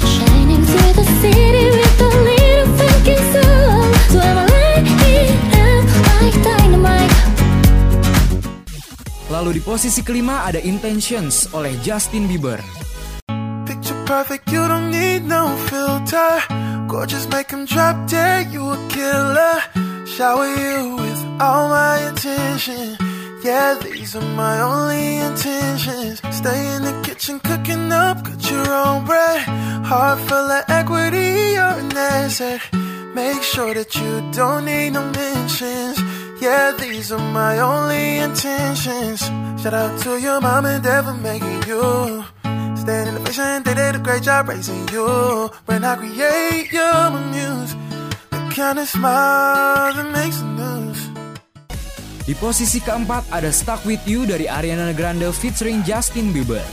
Shining through the city with a little funky soul. So I'ma light it up like dynamite. Lalu di posisi kelima ada Intentions oleh Justin Bieber. Picture perfect, you don't need no filter. Gorgeous, make him drop dead, you a killer. Shower you with all my attention. Yeah, these are my only intentions. Stay in the kitchen cooking up, cut your own bread. Heart full of equity, you're an asset. Make sure that you don't need no mentions. Yeah, these are my only intentions. Shout out to your mom and dad for making you. Stand in the vision, they did a great job raising you. When I create, muse. The kind of smile that makes. Di posisi keempat ada Stuck With You dari Ariana Grande featuring Justin Bieber.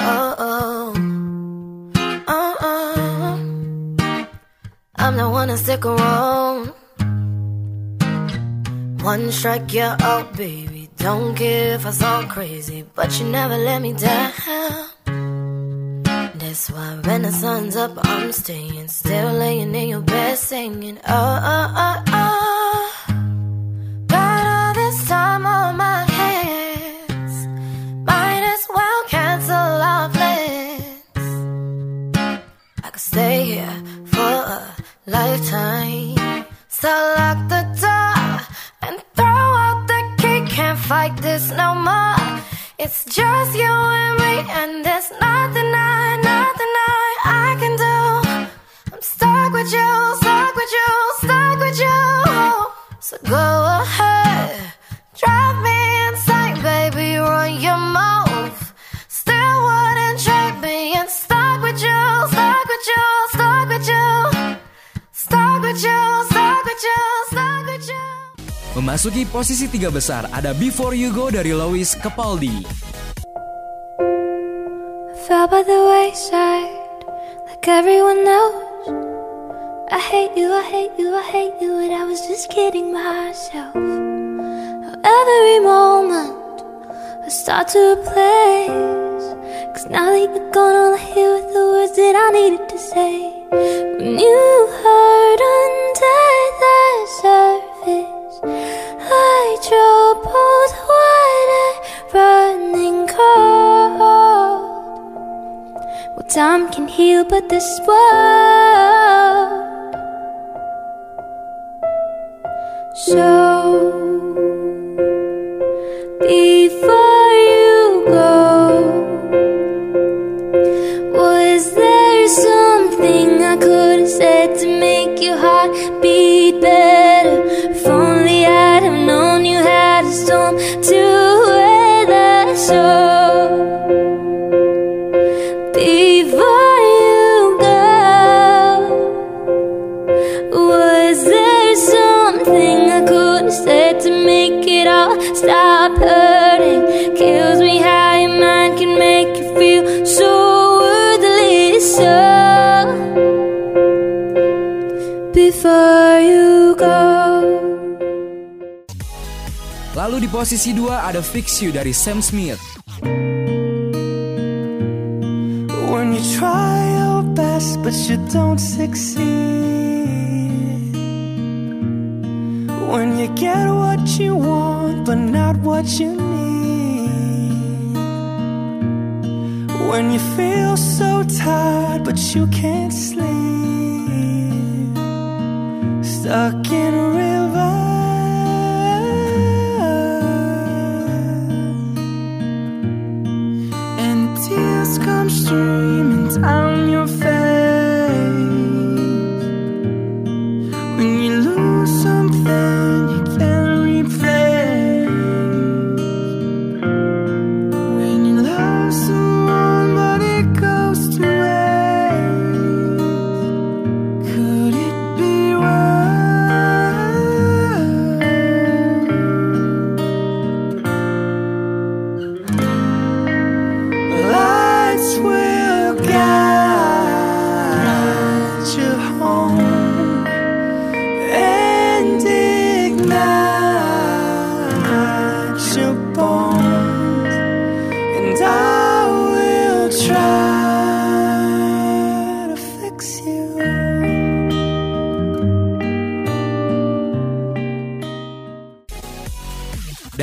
Oh, oh. Oh, oh. I'm not one to stick around. One strike, you're out, baby. Don't care if I sound crazy, but you never let me down. That's why when the sun's up, I'm staying. Still laying in your bed singing. Oh, oh, oh, oh. Got all this time on my hands. Might as well cancel our plans. I could stay here for a lifetime. So lock the door and throw out the key. Can't fight this no more. It's just you and me, and there's nothing I, nothing I, I can do. I'm stuck with you, stuck with you, stuck with you. So go ahead, drive me Memasuki posisi tiga besar ada Before You Go dari Lois Capaldi. Fell by the wayside, like everyone knows. I hate you, I hate you, I hate you, and I was just kidding myself. Every moment I start to Cause now that you're gone, all I hear are the words that I needed to say. When you hurt under the surface, like troubled water running cold. Well, time can heal, but this world. So, posisi dua ada Fix You dari Sam Smith. When you try your best but you don't succeed. When you get what you want but not what you need. When you feel so tired but you can't sleep.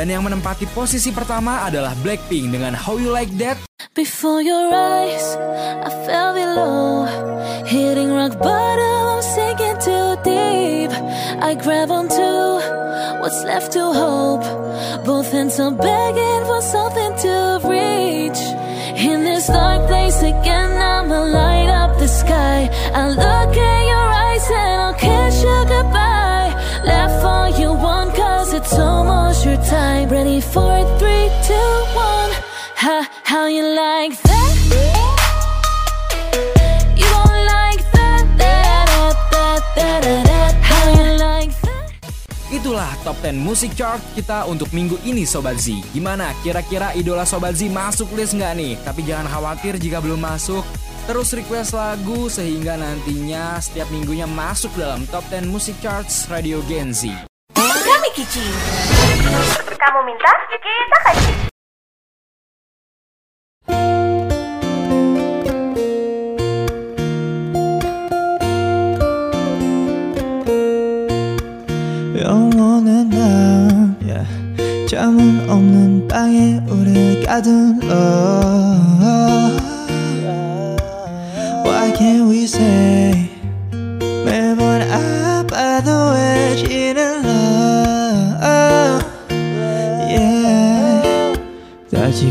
Dan yang menempati posisi pertama adalah Blackpink dengan How You Like That Before your eyes, I fell below, hitting rock bottom, I'm sinking too deep. I grab onto what's left to hope. Both hands are begging for something to reach. In this dark place again, I'ma light up the sky. I look at time. Ready for three, two, one. Ha, how you like that? You don't like that, that, that, that, that, that. How you like that? Itulah top 10 musik chart kita untuk minggu ini Sobat Z. Gimana kira-kira idola Sobat Z masuk list nggak nih? Tapi jangan khawatir jika belum masuk. Terus request lagu sehingga nantinya setiap minggunya masuk dalam top 10 musik charts Radio Gen Z. Kami Kici. Kamu minta, kita kasih. 영원한 날 yeah. 잠은 없는 방에 우릴 가둘러 Why can't we say 매번 아파도 해지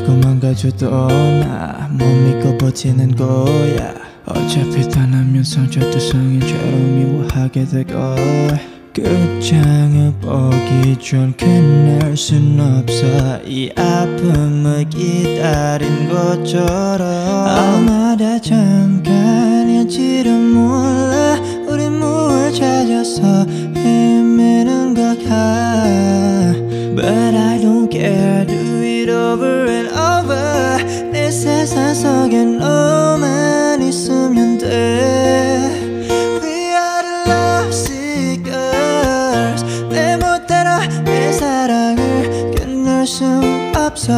따지고 망가져도 나 못 믿고 버티는 거야. 어차피 떠나면 상처도 성인처럼 미워하게 되고 끝장을 보기 전 끝낼 순 없어. 이 아픔을 기다린 것처럼. 아마다 잠깐일지도 몰라. 우린 무엇 찾아서 헤매는 걸까? But I don't care. Do it over and 세상 속에 너만 있으면 돼. We are love seekers. 내 멋대로 내 사랑을 끝낼 순 없어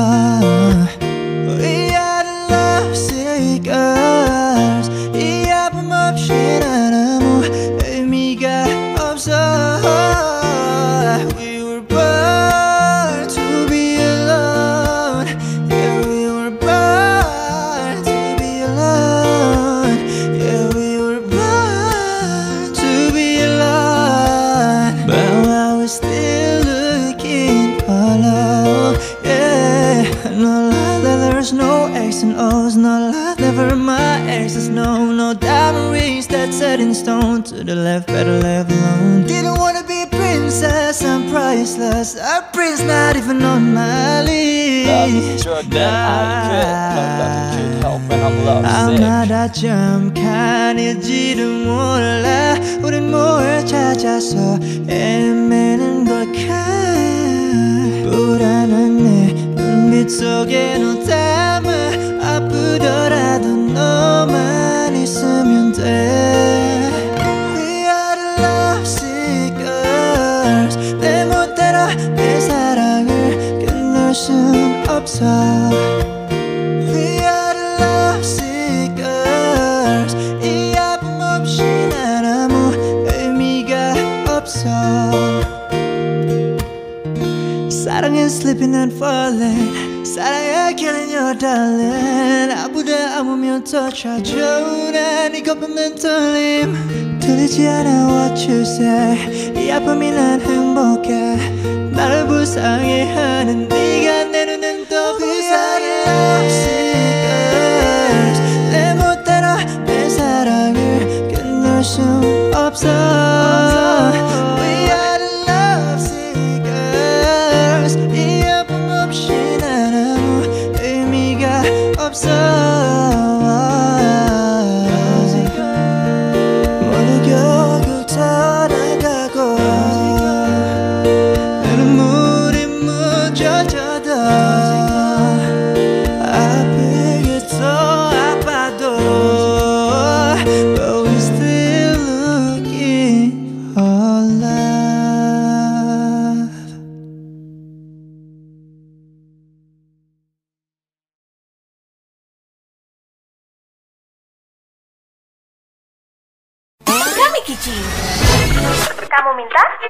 아마다 잠깐일지도 몰라. 우린 뭘 찾아서 헤매는 걸까? 불안한 내 눈빛 속에 너 and falling 사랑은 killing your darling 아무데 아무면 더 찾아오는 이 거품은 떨림 들리지 않아 what you say 이 아픔이 난 행복해 나를 불쌍해하는 네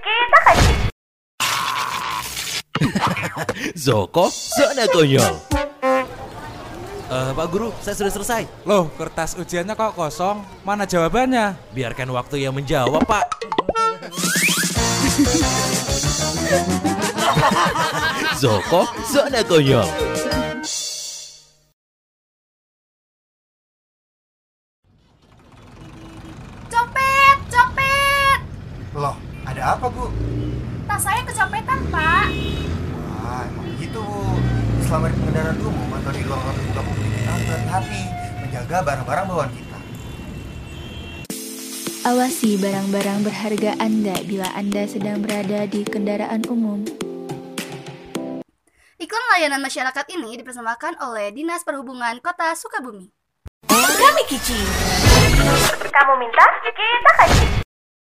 kita kasih. Zoko, zona konyol. Eh, Pak Guru, saya sudah selesai. Loh, kertas ujiannya kok kosong? Mana jawabannya? Biarkan waktu yang menjawab, Pak. Zoko, zona konyol. Ada apa Bu? Tas saya kecopetan, Pak. Wah, emang gitu Bu. Selama di pengendaraan umum atau di ruang terbuka publik kita harus hati-hati menjaga barang-barang bawaan kita. Awasi barang-barang berharga Anda bila Anda sedang berada di kendaraan umum. Iklan layanan masyarakat ini dipersembahkan oleh Dinas Perhubungan Kota Sukabumi. Kami Kici. Kamu minta, kita kasih.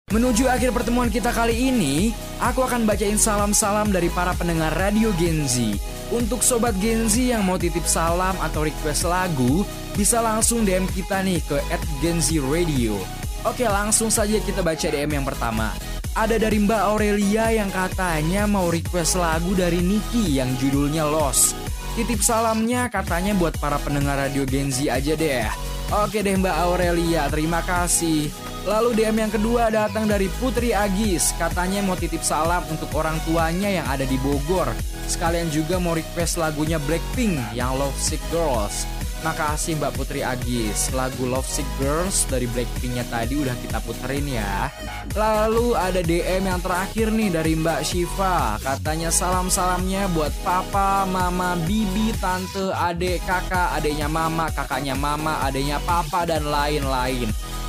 Menuju akhir pertemuan kita kali ini, aku akan bacain salam-salam dari para pendengar Radio Genzi. Untuk sobat Genzi yang mau titip salam atau request lagu, bisa langsung DM kita nih ke @genzi_radio. Oke, langsung saja kita baca DM yang pertama. Ada dari Mbak Aurelia yang katanya mau request lagu dari Niki yang judulnya Lost. Titip salamnya katanya buat para pendengar Radio Genzi aja deh. Oke deh Mbak Aurelia, terima kasih. Lalu DM yang kedua datang dari Putri Agis. Katanya mau titip salam untuk orang tuanya yang ada di Bogor. Sekalian juga mau request lagunya Blackpink yang Love Sick Girls. Makasih Mbak Putri Agis. Lagu Love Sick Girls dari Blackpinknya tadi udah kita puterin ya. Lalu ada DM yang terakhir nih dari Mbak Shiva. Katanya salam-salamnya buat papa, mama, bibi, tante, adek, kakak, adeknya mama, kakaknya mama, adeknya papa, dan lain-lain.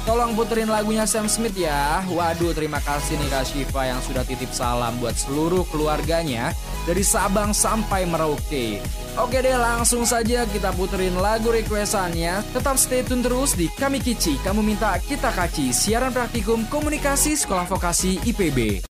Tolong puterin lagunya Sam Smith ya. Waduh, terima kasih nih Kak Shiva yang sudah titip salam buat seluruh keluarganya dari Sabang sampai Merauke. Oke deh, langsung saja kita puterin lagu requestannya. Tetap stay tune terus di Kami Kici. Kamu minta kita kaci. Siaran praktikum komunikasi sekolah vokasi IPB.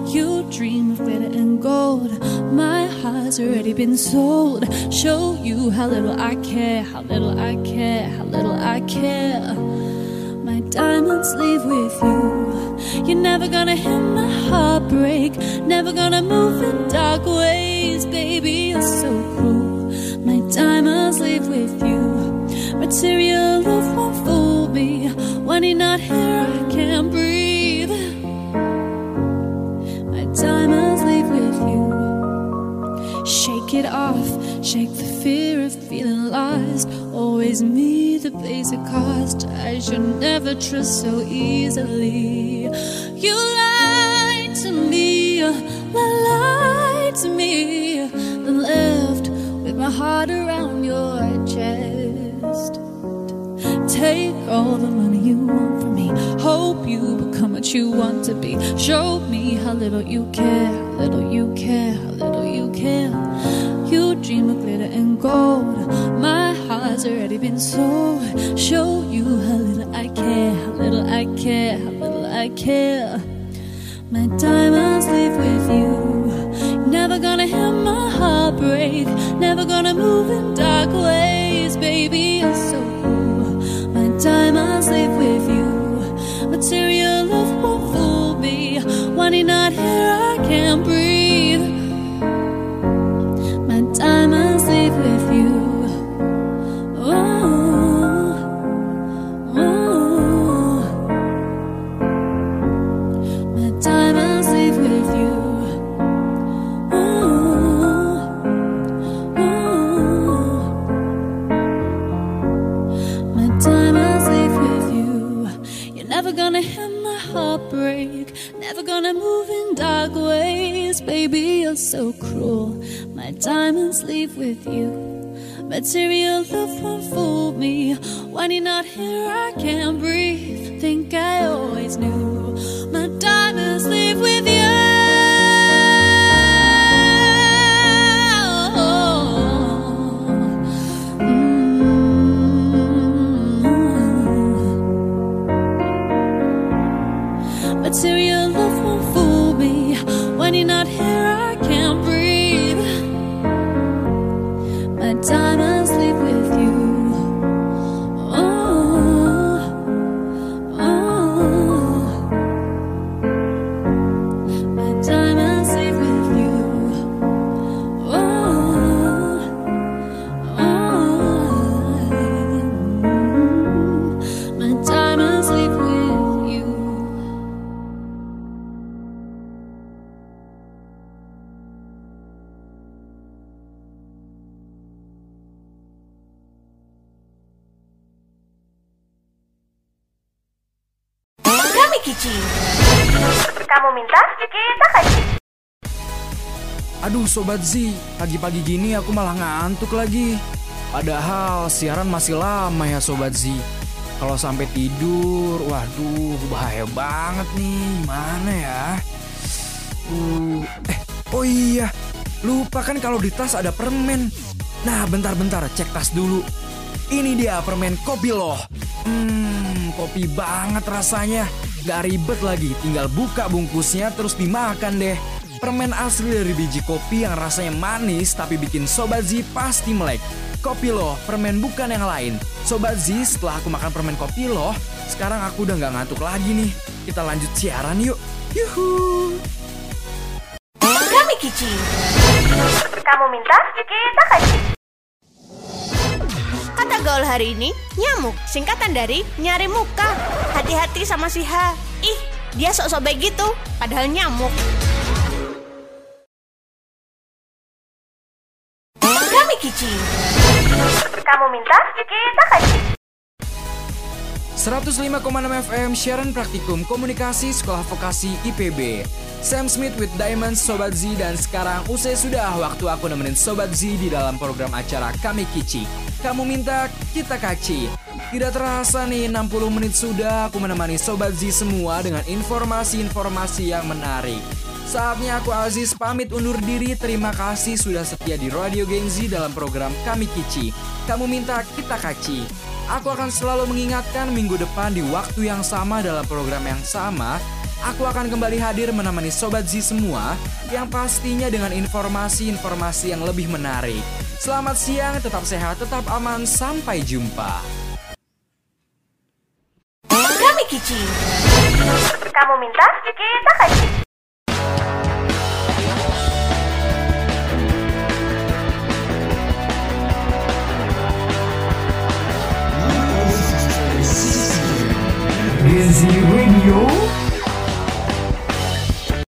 You dream of glitter and gold. My heart's already been sold. Show you how little I care, how little I care, how little I care. My diamonds leave with you. You're never gonna hear my heartbreak. Never gonna move in dark ways, baby. You're so cruel. My diamonds leave with you. Material love won't fool me. When you're not here, I can't breathe. Diamonds leave with you. Shake it off, shake the fear of feeling lost. Always me that pays the cost. I should never trust so easily. You lied to me, you lied to me, and left with my heart around your chest. Take all the money you want from me. Hope you become what you want to be. Show me how little you care, how little you care, how little you care. You dream of glitter and gold. My heart's already been sold. Show you how little I care, how little I care, how little I care. My diamonds leave with you. Never gonna hear my heart break. Never gonna move in dark ways, baby. You're so cool. My diamonds leave with you. Material love won't fool me. You're not here, I can't breathe. Baby, you're so cruel. My diamonds leave with you. Material love won't fool me. When you're not here, I can't breathe. Think I always knew. Kamu minta, kita kasih. Aduh Sobat Z, pagi-pagi gini aku malah ngantuk lagi. Padahal siaran masih lama ya Sobat Z. Kalau sampai tidur, waduh bahaya banget nih. Gimana ya? Uh, eh, oh iya, lupa kan kalau di tas ada permen. Nah, bentar-bentar, cek tas dulu. Ini dia permen kopi loh. Hmm, kopi banget rasanya. Gak ribet lagi, tinggal buka bungkusnya terus dimakan deh. Permen asli dari biji kopi yang rasanya manis tapi bikin Sobat Z pasti melek. Kopi loh, permen bukan yang lain. Sobat Z, setelah aku makan permen kopi loh, sekarang aku udah gak ngantuk lagi nih. Kita lanjut siaran yuk. Yuhu. Kami Kici. Kamu minta, kita kasih. Gaul hari ini, nyamuk. Singkatan dari nyari muka. Hati-hati sama si H. Ih, dia sok-sok baik gitu. Padahal nyamuk. Kami Kici. Kamu minta, kita kasih. 105,6 FM Sharon Praktikum Komunikasi Sekolah Vokasi IPB Sam Smith with Diamonds Sobat Z dan sekarang usai sudah waktu aku nemenin Sobat Z di dalam program acara Kami Kici. Kamu minta, kita kaci. Tidak terasa nih 60 menit sudah aku menemani Sobat Z semua dengan informasi-informasi yang menarik. Saatnya aku Aziz pamit undur diri. Terima kasih sudah setia di Radio Gen Z dalam program Kami Kici. Kamu minta, kita kaci Aku akan selalu mengingatkan minggu depan di waktu yang sama dalam program yang sama. Aku akan kembali hadir menemani Sobat Z semua yang pastinya dengan informasi-informasi yang lebih menarik. Selamat siang, tetap sehat, tetap aman, sampai jumpa. Kami Kici. Kamu minta, kita kasih. Busy Radio